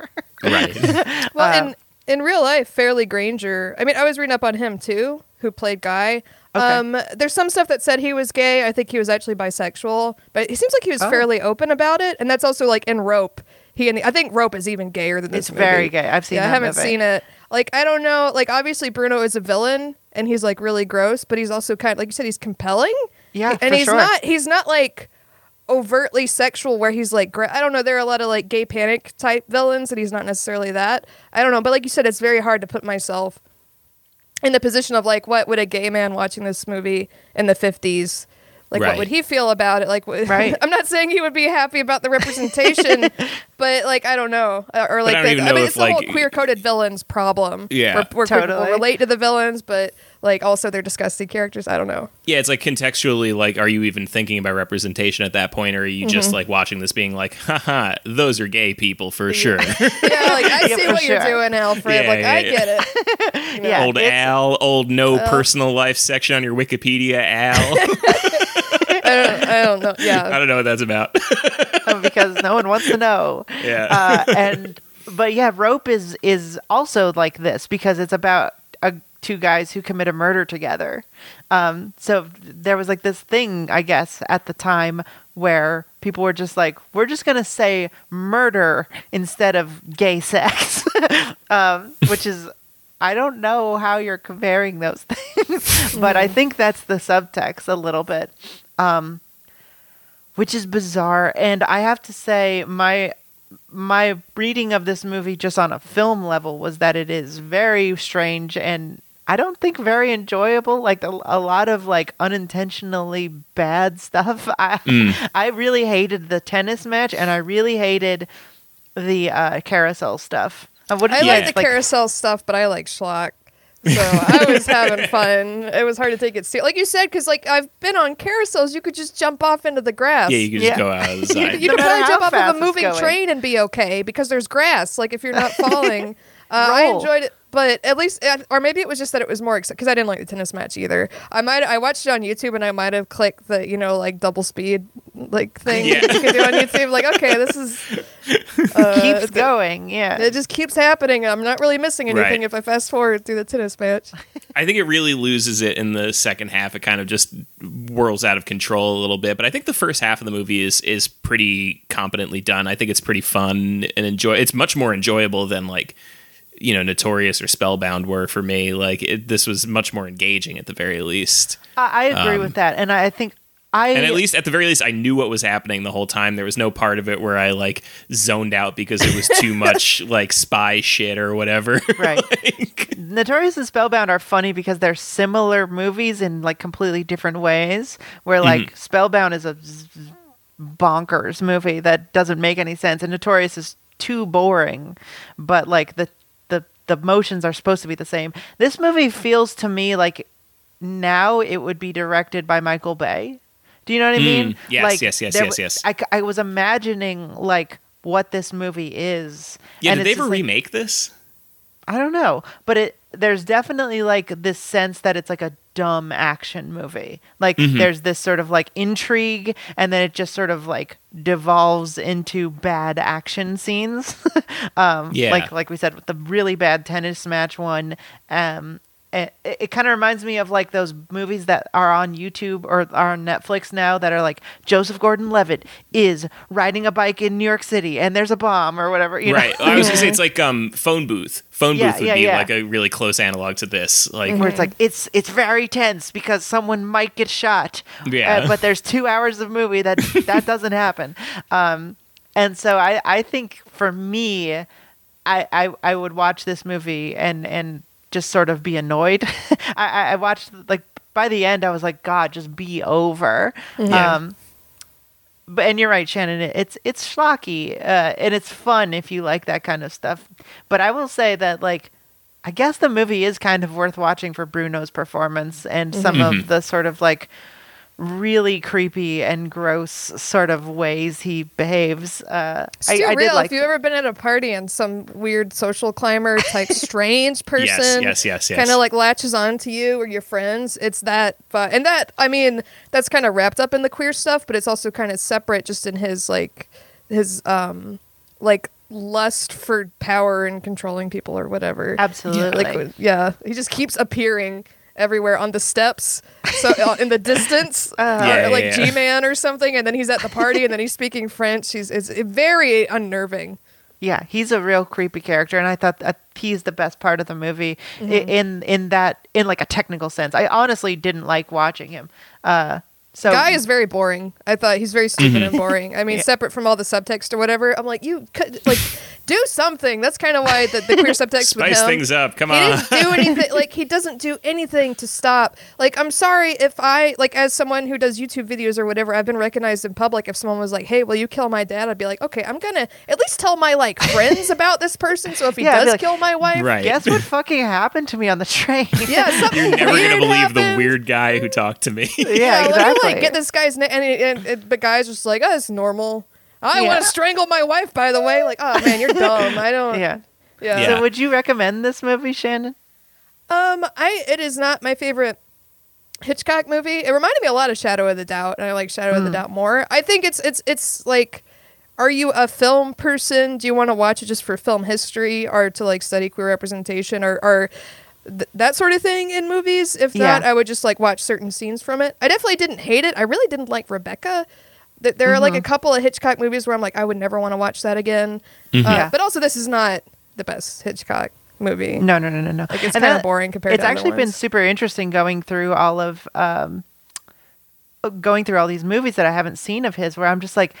Right. Well, Uh, in in real life, Farley Granger. I mean, I was reading up on him too, who played Guy. Okay. Um, there's some stuff that said he was gay. I think he was actually bisexual, but he seems like he was Oh. fairly open about it, and that's also like in Rope. He and the, I think Rope is even gayer than this. It's very gay. I've seen. Yeah, I haven't movie. seen it. Like I don't know. Like obviously Bruno is a villain, and he's like really gross, but he's also kind of like you said, he's compelling. Yeah, and he's sure. not. He's not like overtly sexual where he's like gra- I don't know there are a lot of like gay panic type villains and he's not necessarily that. I don't know, but like you said it's very hard to put myself in the position of like what would a gay man watching this movie in the 50s like Right. what would he feel about it like wh- Right. I'm not saying he would be happy about the representation but like I don't know Uh, or like I the, even I mean if, it's the whole queer coded villains problem Yeah. where, where people Totally. relate to the villains but like also they're disgusting characters I don't know Yeah, it's like contextually, like, are you even thinking about representation at that point, or are you Mm-hmm. just like watching this being like, haha, those are gay people for sure. yeah like I Yeah, see for what you're doing Alfred Yeah, like yeah, I yeah. get it You know? Yeah, old Al, old no personal life section on your Wikipedia, Al. I don't, I don't know. I don't know what that's about. because no one wants to know. yeah. uh, and but yeah, rope is is also like this because it's about uh two guys who commit a murder together. Um, so there was like this thing, I guess, at the time where people were just like, we're just gonna say murder instead of gay sex, um, which is. I don't know how you're comparing those things, but I think that's the subtext a little bit which is bizarre. And I have to say, my my reading of this movie just on a film level was that it is very strange and I don't think very enjoyable. Like a, a lot of like unintentionally bad stuff. I Mm. I really hated the tennis match and I really hated the uh, carousel stuff. Uh, what I you like guys the carousel stuff, but I like schlock. So I was having fun. It was hard to take it seriously, like you said, because like I've been on carousels. You could just jump off into the grass. Yeah, you can Yeah. just go out of the You, side. you No could matter probably jump how off fast of a it's moving going. train and be okay because there's grass. Like if you're not falling, uh, I Roll. enjoyed it. But at least, uh, or maybe it was just that it was more because I didn't like the tennis match either. I might I watched it on YouTube and I might have clicked the you know like double speed like thing Yeah. that you can do on YouTube. Like okay, this is uh, keeps going. Yeah. It just keeps happening. I'm not really missing anything Right. if I fast forward through the tennis match. I think it really loses it in the second half. It kind of just whirls out of control a little bit. But I think the first half of the movie is is pretty competently done. I think it's pretty fun and enjoy. It's much more enjoyable than like you know Notorious or Spellbound were for me. Like it, this was much more engaging at the very least. I, I agree um, with that, and I think I And at least at the very least, I knew what was happening the whole time. There was no part of it where I like zoned out because it was too much like spy shit or whatever. Right. Like- Notorious and Spellbound are funny because they're similar movies in like completely different ways. Where Mm-hmm. like Spellbound is a z- bonkers movie that doesn't make any sense, and Notorious is too boring. But like the the motions are supposed to be the same. This movie feels to me like now it would be directed by Michael Bay. Do you know what I mean? Mm, yes, like, yes, yes, yes, w- yes. I, I was imagining like what this movie is. yeah, and did they ever just, like, remake this? I don't know, but it there's definitely like this sense that it's like a dumb action movie. Like Mm-hmm. there's this sort of like intrigue and then it just sort of like devolves into bad action scenes. um Yeah. like like we said with the really bad tennis match one um it, it kind of reminds me of like those movies that are on YouTube or are on Netflix now that are like Joseph Gordon-Levitt is riding a bike in New York City and there's a bomb or whatever. You right. Know? I was gonna say it's like um phone booth. Phone Yeah, booth would yeah, be yeah. like a really close analog to this. Like where it's like it's it's very tense because someone might get shot. Yeah. Uh, but there's two hours of movie that that doesn't happen. Um, and so I I think for me, I I, I would watch this movie and and just sort of be annoyed. I I I watched like by the end I was like God just be over. Yeah. Um, but and you're right, Shannon. it- It's it's schlocky, uh, and it's fun if you like that kind of stuff. But I will say that like, I guess the movie is kind of worth watching for Bruno's performance and some Mm-hmm. of the sort of like really creepy and gross sort of ways he behaves. Uh, It's I, I real. did like. if you've ever been at a party and some weird social climber type strange person, yes, yes, yes. kind of like latches on to you or your friends, it's that. But and that I mean, that's kind of wrapped up in the queer stuff, but it's also kind of separate, just in his like his um like lust for power and controlling people or whatever. Absolutely. Like yeah, he just keeps appearing everywhere on the steps, so uh, in the distance, or, Yeah, yeah, like yeah. G-man or something, and then he's at the party and then he's speaking French. He's it's very unnerving. Yeah, he's a real creepy character, and I thought that he's the best part of the movie Mm-hmm. in in that in like a technical sense. I honestly didn't like watching him. Uh, so Guy is very boring. I thought he's very stupid Mm-hmm. and boring. I mean, separate from all the subtext or whatever. I'm like, you could like do something. That's kind of why the, the queer subtext with spice him. things up. Come on, he on. didn't do anything. Like he doesn't do anything to stop. Like I'm sorry if I like as someone who does YouTube videos or whatever, I've been recognized in public. If someone was like, "Hey, will you kill my dad?" I'd be like, "Okay, I'm gonna at least tell my like friends about this person. So if he Yeah, does like, kill my wife, Right. guess what fucking happened to me on the train? yeah, something You're never weird gonna believe the weird guy who talked to me. yeah, Yeah, let me exactly. like get this guy's name, and, and, and the guy's just like, "Oh, it's normal." I Yeah. want to strangle my wife, by the way. Like, oh man, you're dumb. I don't. yeah. Yeah. Yeah. So would you recommend this movie, Shannon? Um, I it is not my favorite Hitchcock movie. It reminded me a lot of Shadow of the Doubt, and I like Shadow Hmm. of the Doubt more. I think it's it's it's like, are you a film person? Do you want to watch it just for film history, or to like study queer representation, or or th- that sort of thing in movies? If Yeah. not, I would just like watch certain scenes from it. I definitely didn't hate it. I really didn't like Rebecca. Th- There are like a Mm-hmm. couple of Hitchcock movies where I'm like, I would never want to watch that again. Uh, Yeah. But also, this is not the best Hitchcock movie. No, no, no, no, no. Like it's kind of that- boring compared It's to actually other been ones. super interesting going through all of um, going through all these movies that I haven't seen of his, where I'm just like,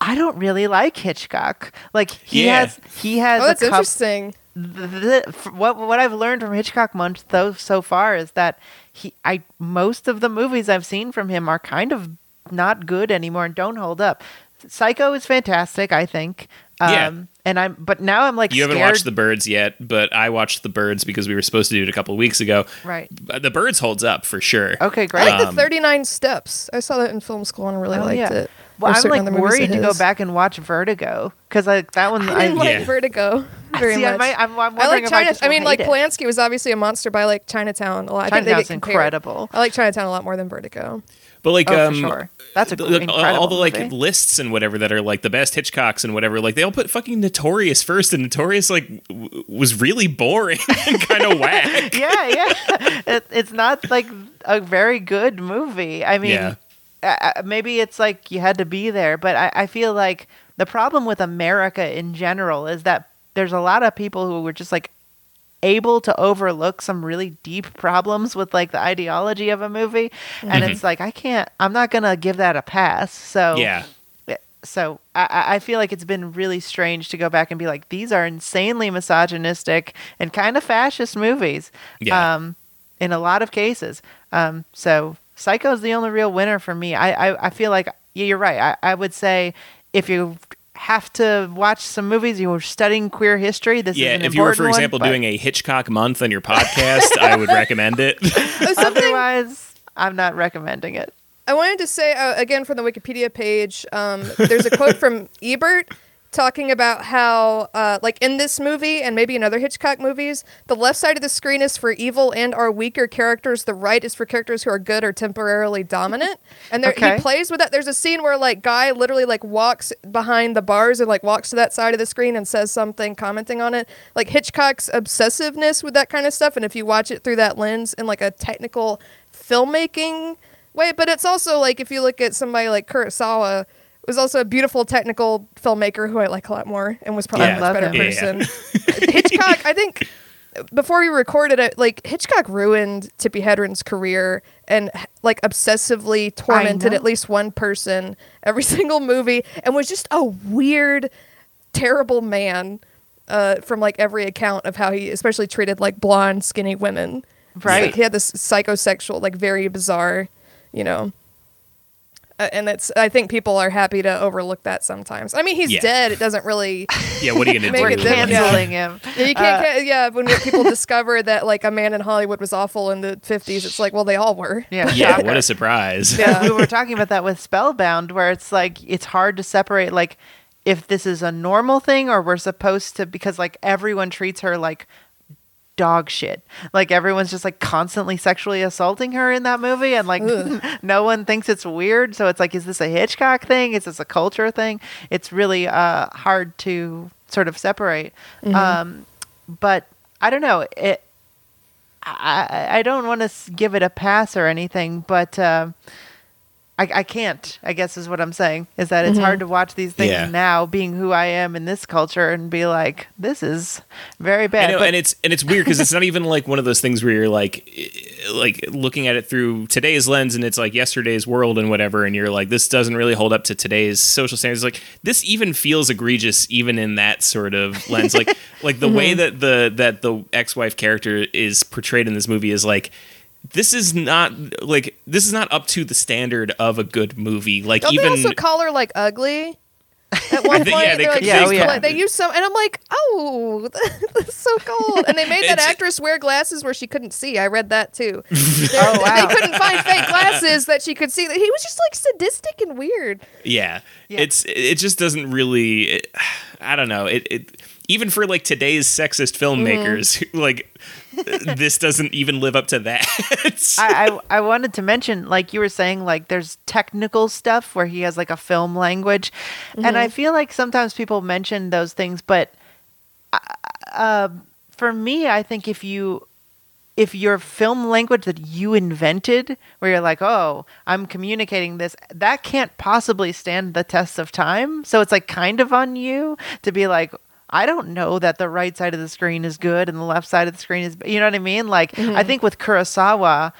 I don't really like Hitchcock. Like he Yeah. has he has Oh, that's a couple interesting. the, the, f- what what I've learned from Hitchcock month though so far is that he I most of the movies I've seen from him are kind of not good anymore and don't hold up. Psycho is fantastic, I think. Um, Yeah. And I'm but now I'm like You haven't watched The Birds yet, but I watched The Birds because we were supposed to do it a couple of weeks ago. right. The Birds holds up for sure. Okay, great. I great. like the Um, 39 Steps. I saw that in film school and really Oh, liked yeah. it. well, I'm like worried to go back and watch Vertigo because like that one I didn't I, like Yeah. Vertigo very see. much. I might, I'm, I'm wondering I like if China. I, just I mean, will like it. Polanski was obviously a monster, but I like Chinatown a lot. I think they get compared. incredible. I like Chinatown a lot more than Vertigo. But like, Oh, um, sure. That's a the- all the like movie. lists and whatever that are like the best Hitchcocks and whatever. Like they all put fucking Notorious first, and Notorious like w- was really boring and kind of whack. yeah, yeah. It, it's not like a very good movie. I mean, Yeah. uh, maybe it's like you had to be there, but I, I feel like the problem with America in general is that there's a lot of people who were just like able to overlook some really deep problems with like the ideology of a movie, and it's like I can't. I'm not gonna give that a pass. So Yeah, so I- I, feel like it's been really strange to go back and be like, these are insanely misogynistic and kind of fascist movies. Yeah. Um, in a lot of cases. Um, so is the only real winner for me. I, I, I feel like yeah, you're right. I, I would say if you have to watch some movies, you were studying queer history. This yeah. is an If you were, for important one, example, but doing a Hitchcock month on your podcast, I would recommend it. Otherwise, I'm not recommending it. I wanted to say uh, again from the Wikipedia page. Um, there's a quote from Ebert talking about how, uh, like in this movie and maybe in other Hitchcock movies, the left side of the screen is for evil and our weaker characters. The right is for characters who are good or temporarily dominant. And there, Okay. he plays with that. There's a scene where like guy literally like walks behind the bars and like walks to that side of the screen and says something, commenting on it. Like Hitchcock's obsessiveness with that kind of stuff. And if you watch it through that lens in like a technical filmmaking way, but it's also like if you look at somebody like Kurosawa, was also a beautiful technical filmmaker who I like a lot more and was probably Yeah. a much better him. Yeah, person. Hitchcock, I think before we recorded it, like Hitchcock ruined Tippi Hedren's career and like obsessively tormented at least one person every single movie and was just a weird, terrible man uh, from like every account of how he especially treated like blonde, skinny women. Right. Like, he had this psychosexual, like very bizarre, you know. Uh, and it's I think people are happy to overlook that sometimes. I mean, he's Yeah. dead. It doesn't really yeah. What are you gonna Make We're it do? canceling him. Yeah, you can't. ca- yeah, when people discover that like a man in Hollywood was awful in the fifties, it's like, well, they all were. Yeah. Yeah. What a surprise. Yeah. we were talking about that with Spellbound, where it's like it's hard to separate like if this is a normal thing or we're supposed to because like everyone treats her like dog shit. Like everyone's just like constantly sexually assaulting her in that movie and like no one thinks it's weird. So it's like is this a Hitchcock thing? Is this a culture thing? It's really uh hard to sort of separate. Um but I don't know. It I, I don't want to give it a pass or anything, but uh, I, I can't. I guess is what I'm saying is that it's hard to watch these things Yeah. now, being who I am in this culture, and be like, this is very I bad. know, But and it's and it's weird because it's not even like one of those things where you're like, eh, like looking at it through today's lens, and it's like yesterday's world and whatever, and you're like, this doesn't really hold up to today's social standards. Like this even feels egregious, even in that sort of lens. Like like the way that the that the ex-wife character is portrayed in this movie is like. This is not like this is not up to the standard of a good movie. Like Don't even they also call her like ugly? At one point, yeah, they- like, Yeah, oh, yeah. they use some, and I'm like, oh, that's so cold. And they made that actress wear glasses where she couldn't see. I read that too. Oh, wow. They couldn't find fake glasses that she could see. He was just like sadistic and weird. Yeah. Yeah. It's it just doesn't really it, I don't know. It it even for like today's sexist filmmakers, Mm-hmm. like this doesn't even live up to that. I, I I wanted to mention, like you were saying, like there's technical stuff where he has like a film language, and I feel like sometimes people mention those things, but uh, uh, for me, I think if you if your film language that you invented, where you're like, oh, I'm communicating this, that can't possibly stand the test of time. So it's like kind of on you to be like, I don't know that the right side of the screen is good and the left side of the screen is, you know what I mean? Like, I mm-hmm. think with Kurosawa,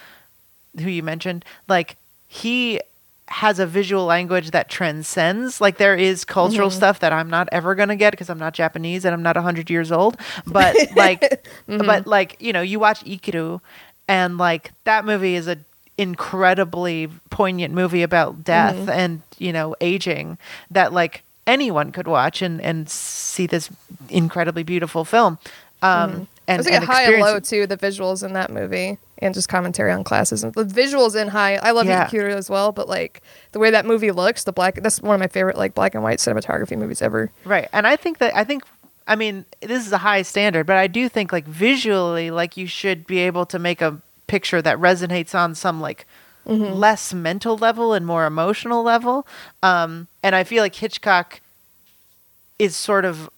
who you mentioned, like, he has a visual language that transcends. Like there is cultural mm-hmm. stuff that I'm not ever gonna get because I'm not Japanese and I'm not hundred years old. But like, mm-hmm. but like you know, you watch Ikiru, and like that movie is a incredibly poignant movie about death and you know aging that like anyone could watch and and see this incredibly beautiful film. Um, It and, was like and a high and low it. too. The visuals in that movie and just commentary on classes and the visuals in high. I love Yeah. yeah. as well, but like the way that movie looks, the black. That's one of my favorite like black and white cinematography movies ever. Right. And I think that I think I mean this is a high standard, but I do think like visually like you should be able to make a picture that resonates on some like less mental level and more emotional level. Um and I feel like Hitchcock is sort of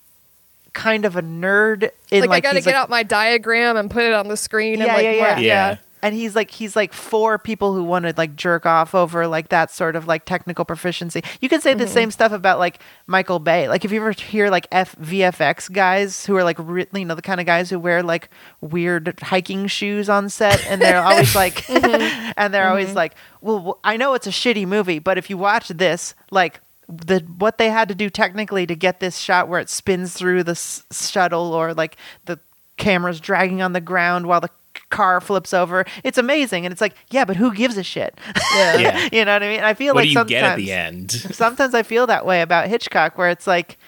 kind of a nerd in Like, like, I got to get like, out my diagram and put it on the screen. and Yeah, like, yeah, more- yeah. Yeah. And he's like he's like for people who want to like jerk off over like that sort of like technical proficiency. You can say the mm-hmm. same stuff about like Michael Bay. Like if you ever hear like F VFX guys who are like re- you know the kind of guys who wear like weird hiking shoes on set and they're always like mm-hmm. and they're always mm-hmm. like, well, I know it's a shitty movie, but if you watch this, like the what they had to do technically to get this shot where it spins through the s- shuttle or like the camera's dragging on the ground while the car flips over. It's amazing, and it's like, yeah, but who gives a shit? Yeah. Yeah. you know what I mean? I feel what like do you sometimes, get at the end? sometimes I feel that way about Hitchcock, where it's like,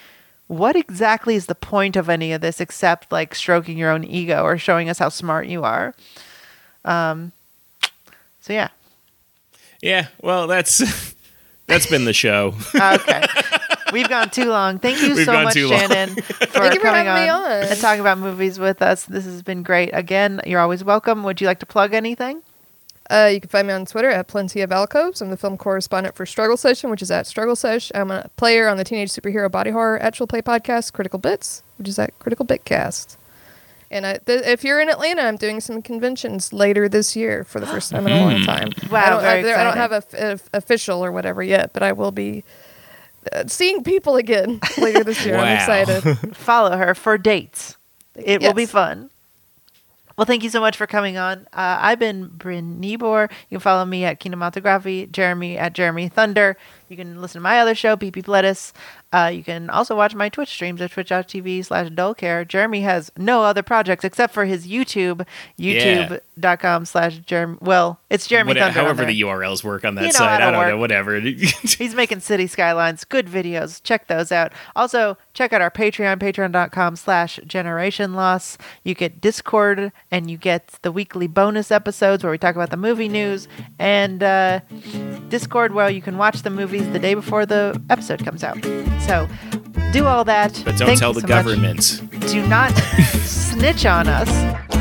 what exactly is the point of any of this except like stroking your own ego or showing us how smart you are? Um. So yeah. Yeah, well, that's that's been the show. Okay. We've gone too long. Thank you We've so much. Shannon, for Thank you for coming having me on, on. and talking about movies with us. This has been great. Again, you're always welcome. Would you like to plug anything? Uh, you can find me on Twitter at Plenty of Alcoves. I'm the film correspondent for Struggle Session, which is at Struggle Sesh. I'm a player on the Teenage Superhero Body Horror Actual Play podcast, Critical Bits, which is at Critical Bitcast. And I, th- if you're in Atlanta, I'm doing some conventions later this year for the first time in a long time. Wow, I don't, very I, I don't exciting. have a, f- a- official or whatever yet, but I will be uh, seeing people again later this year. Wow. I'm excited. Follow her for dates. It will be Yes. fun. Well, thank you so much for coming on. Uh, I've been Bryn Niebuhr. You can follow me at Kinematography, Jeremy at Jeremy Thunder. You can listen to my other show, PP Lettuce. Uh, you can also watch my Twitch streams at twitch.tv slash dullcare. Jeremy has no other projects except for his YouTube, youtube.com slash Jeremy. Well, it's Jeremy Whatever- Thunder. however the URLs work on that You know site, how I don't know. Whatever. He's making city skylines, good videos. Check those out. Also, check out our Patreon, patreon.com slash generation loss. You get Discord and you get the weekly bonus episodes where we talk about the movie news and uh, Discord where you can watch the movies the day before the episode comes out. So do all that. but don't Thank tell the so much. government. Do not snitch on us.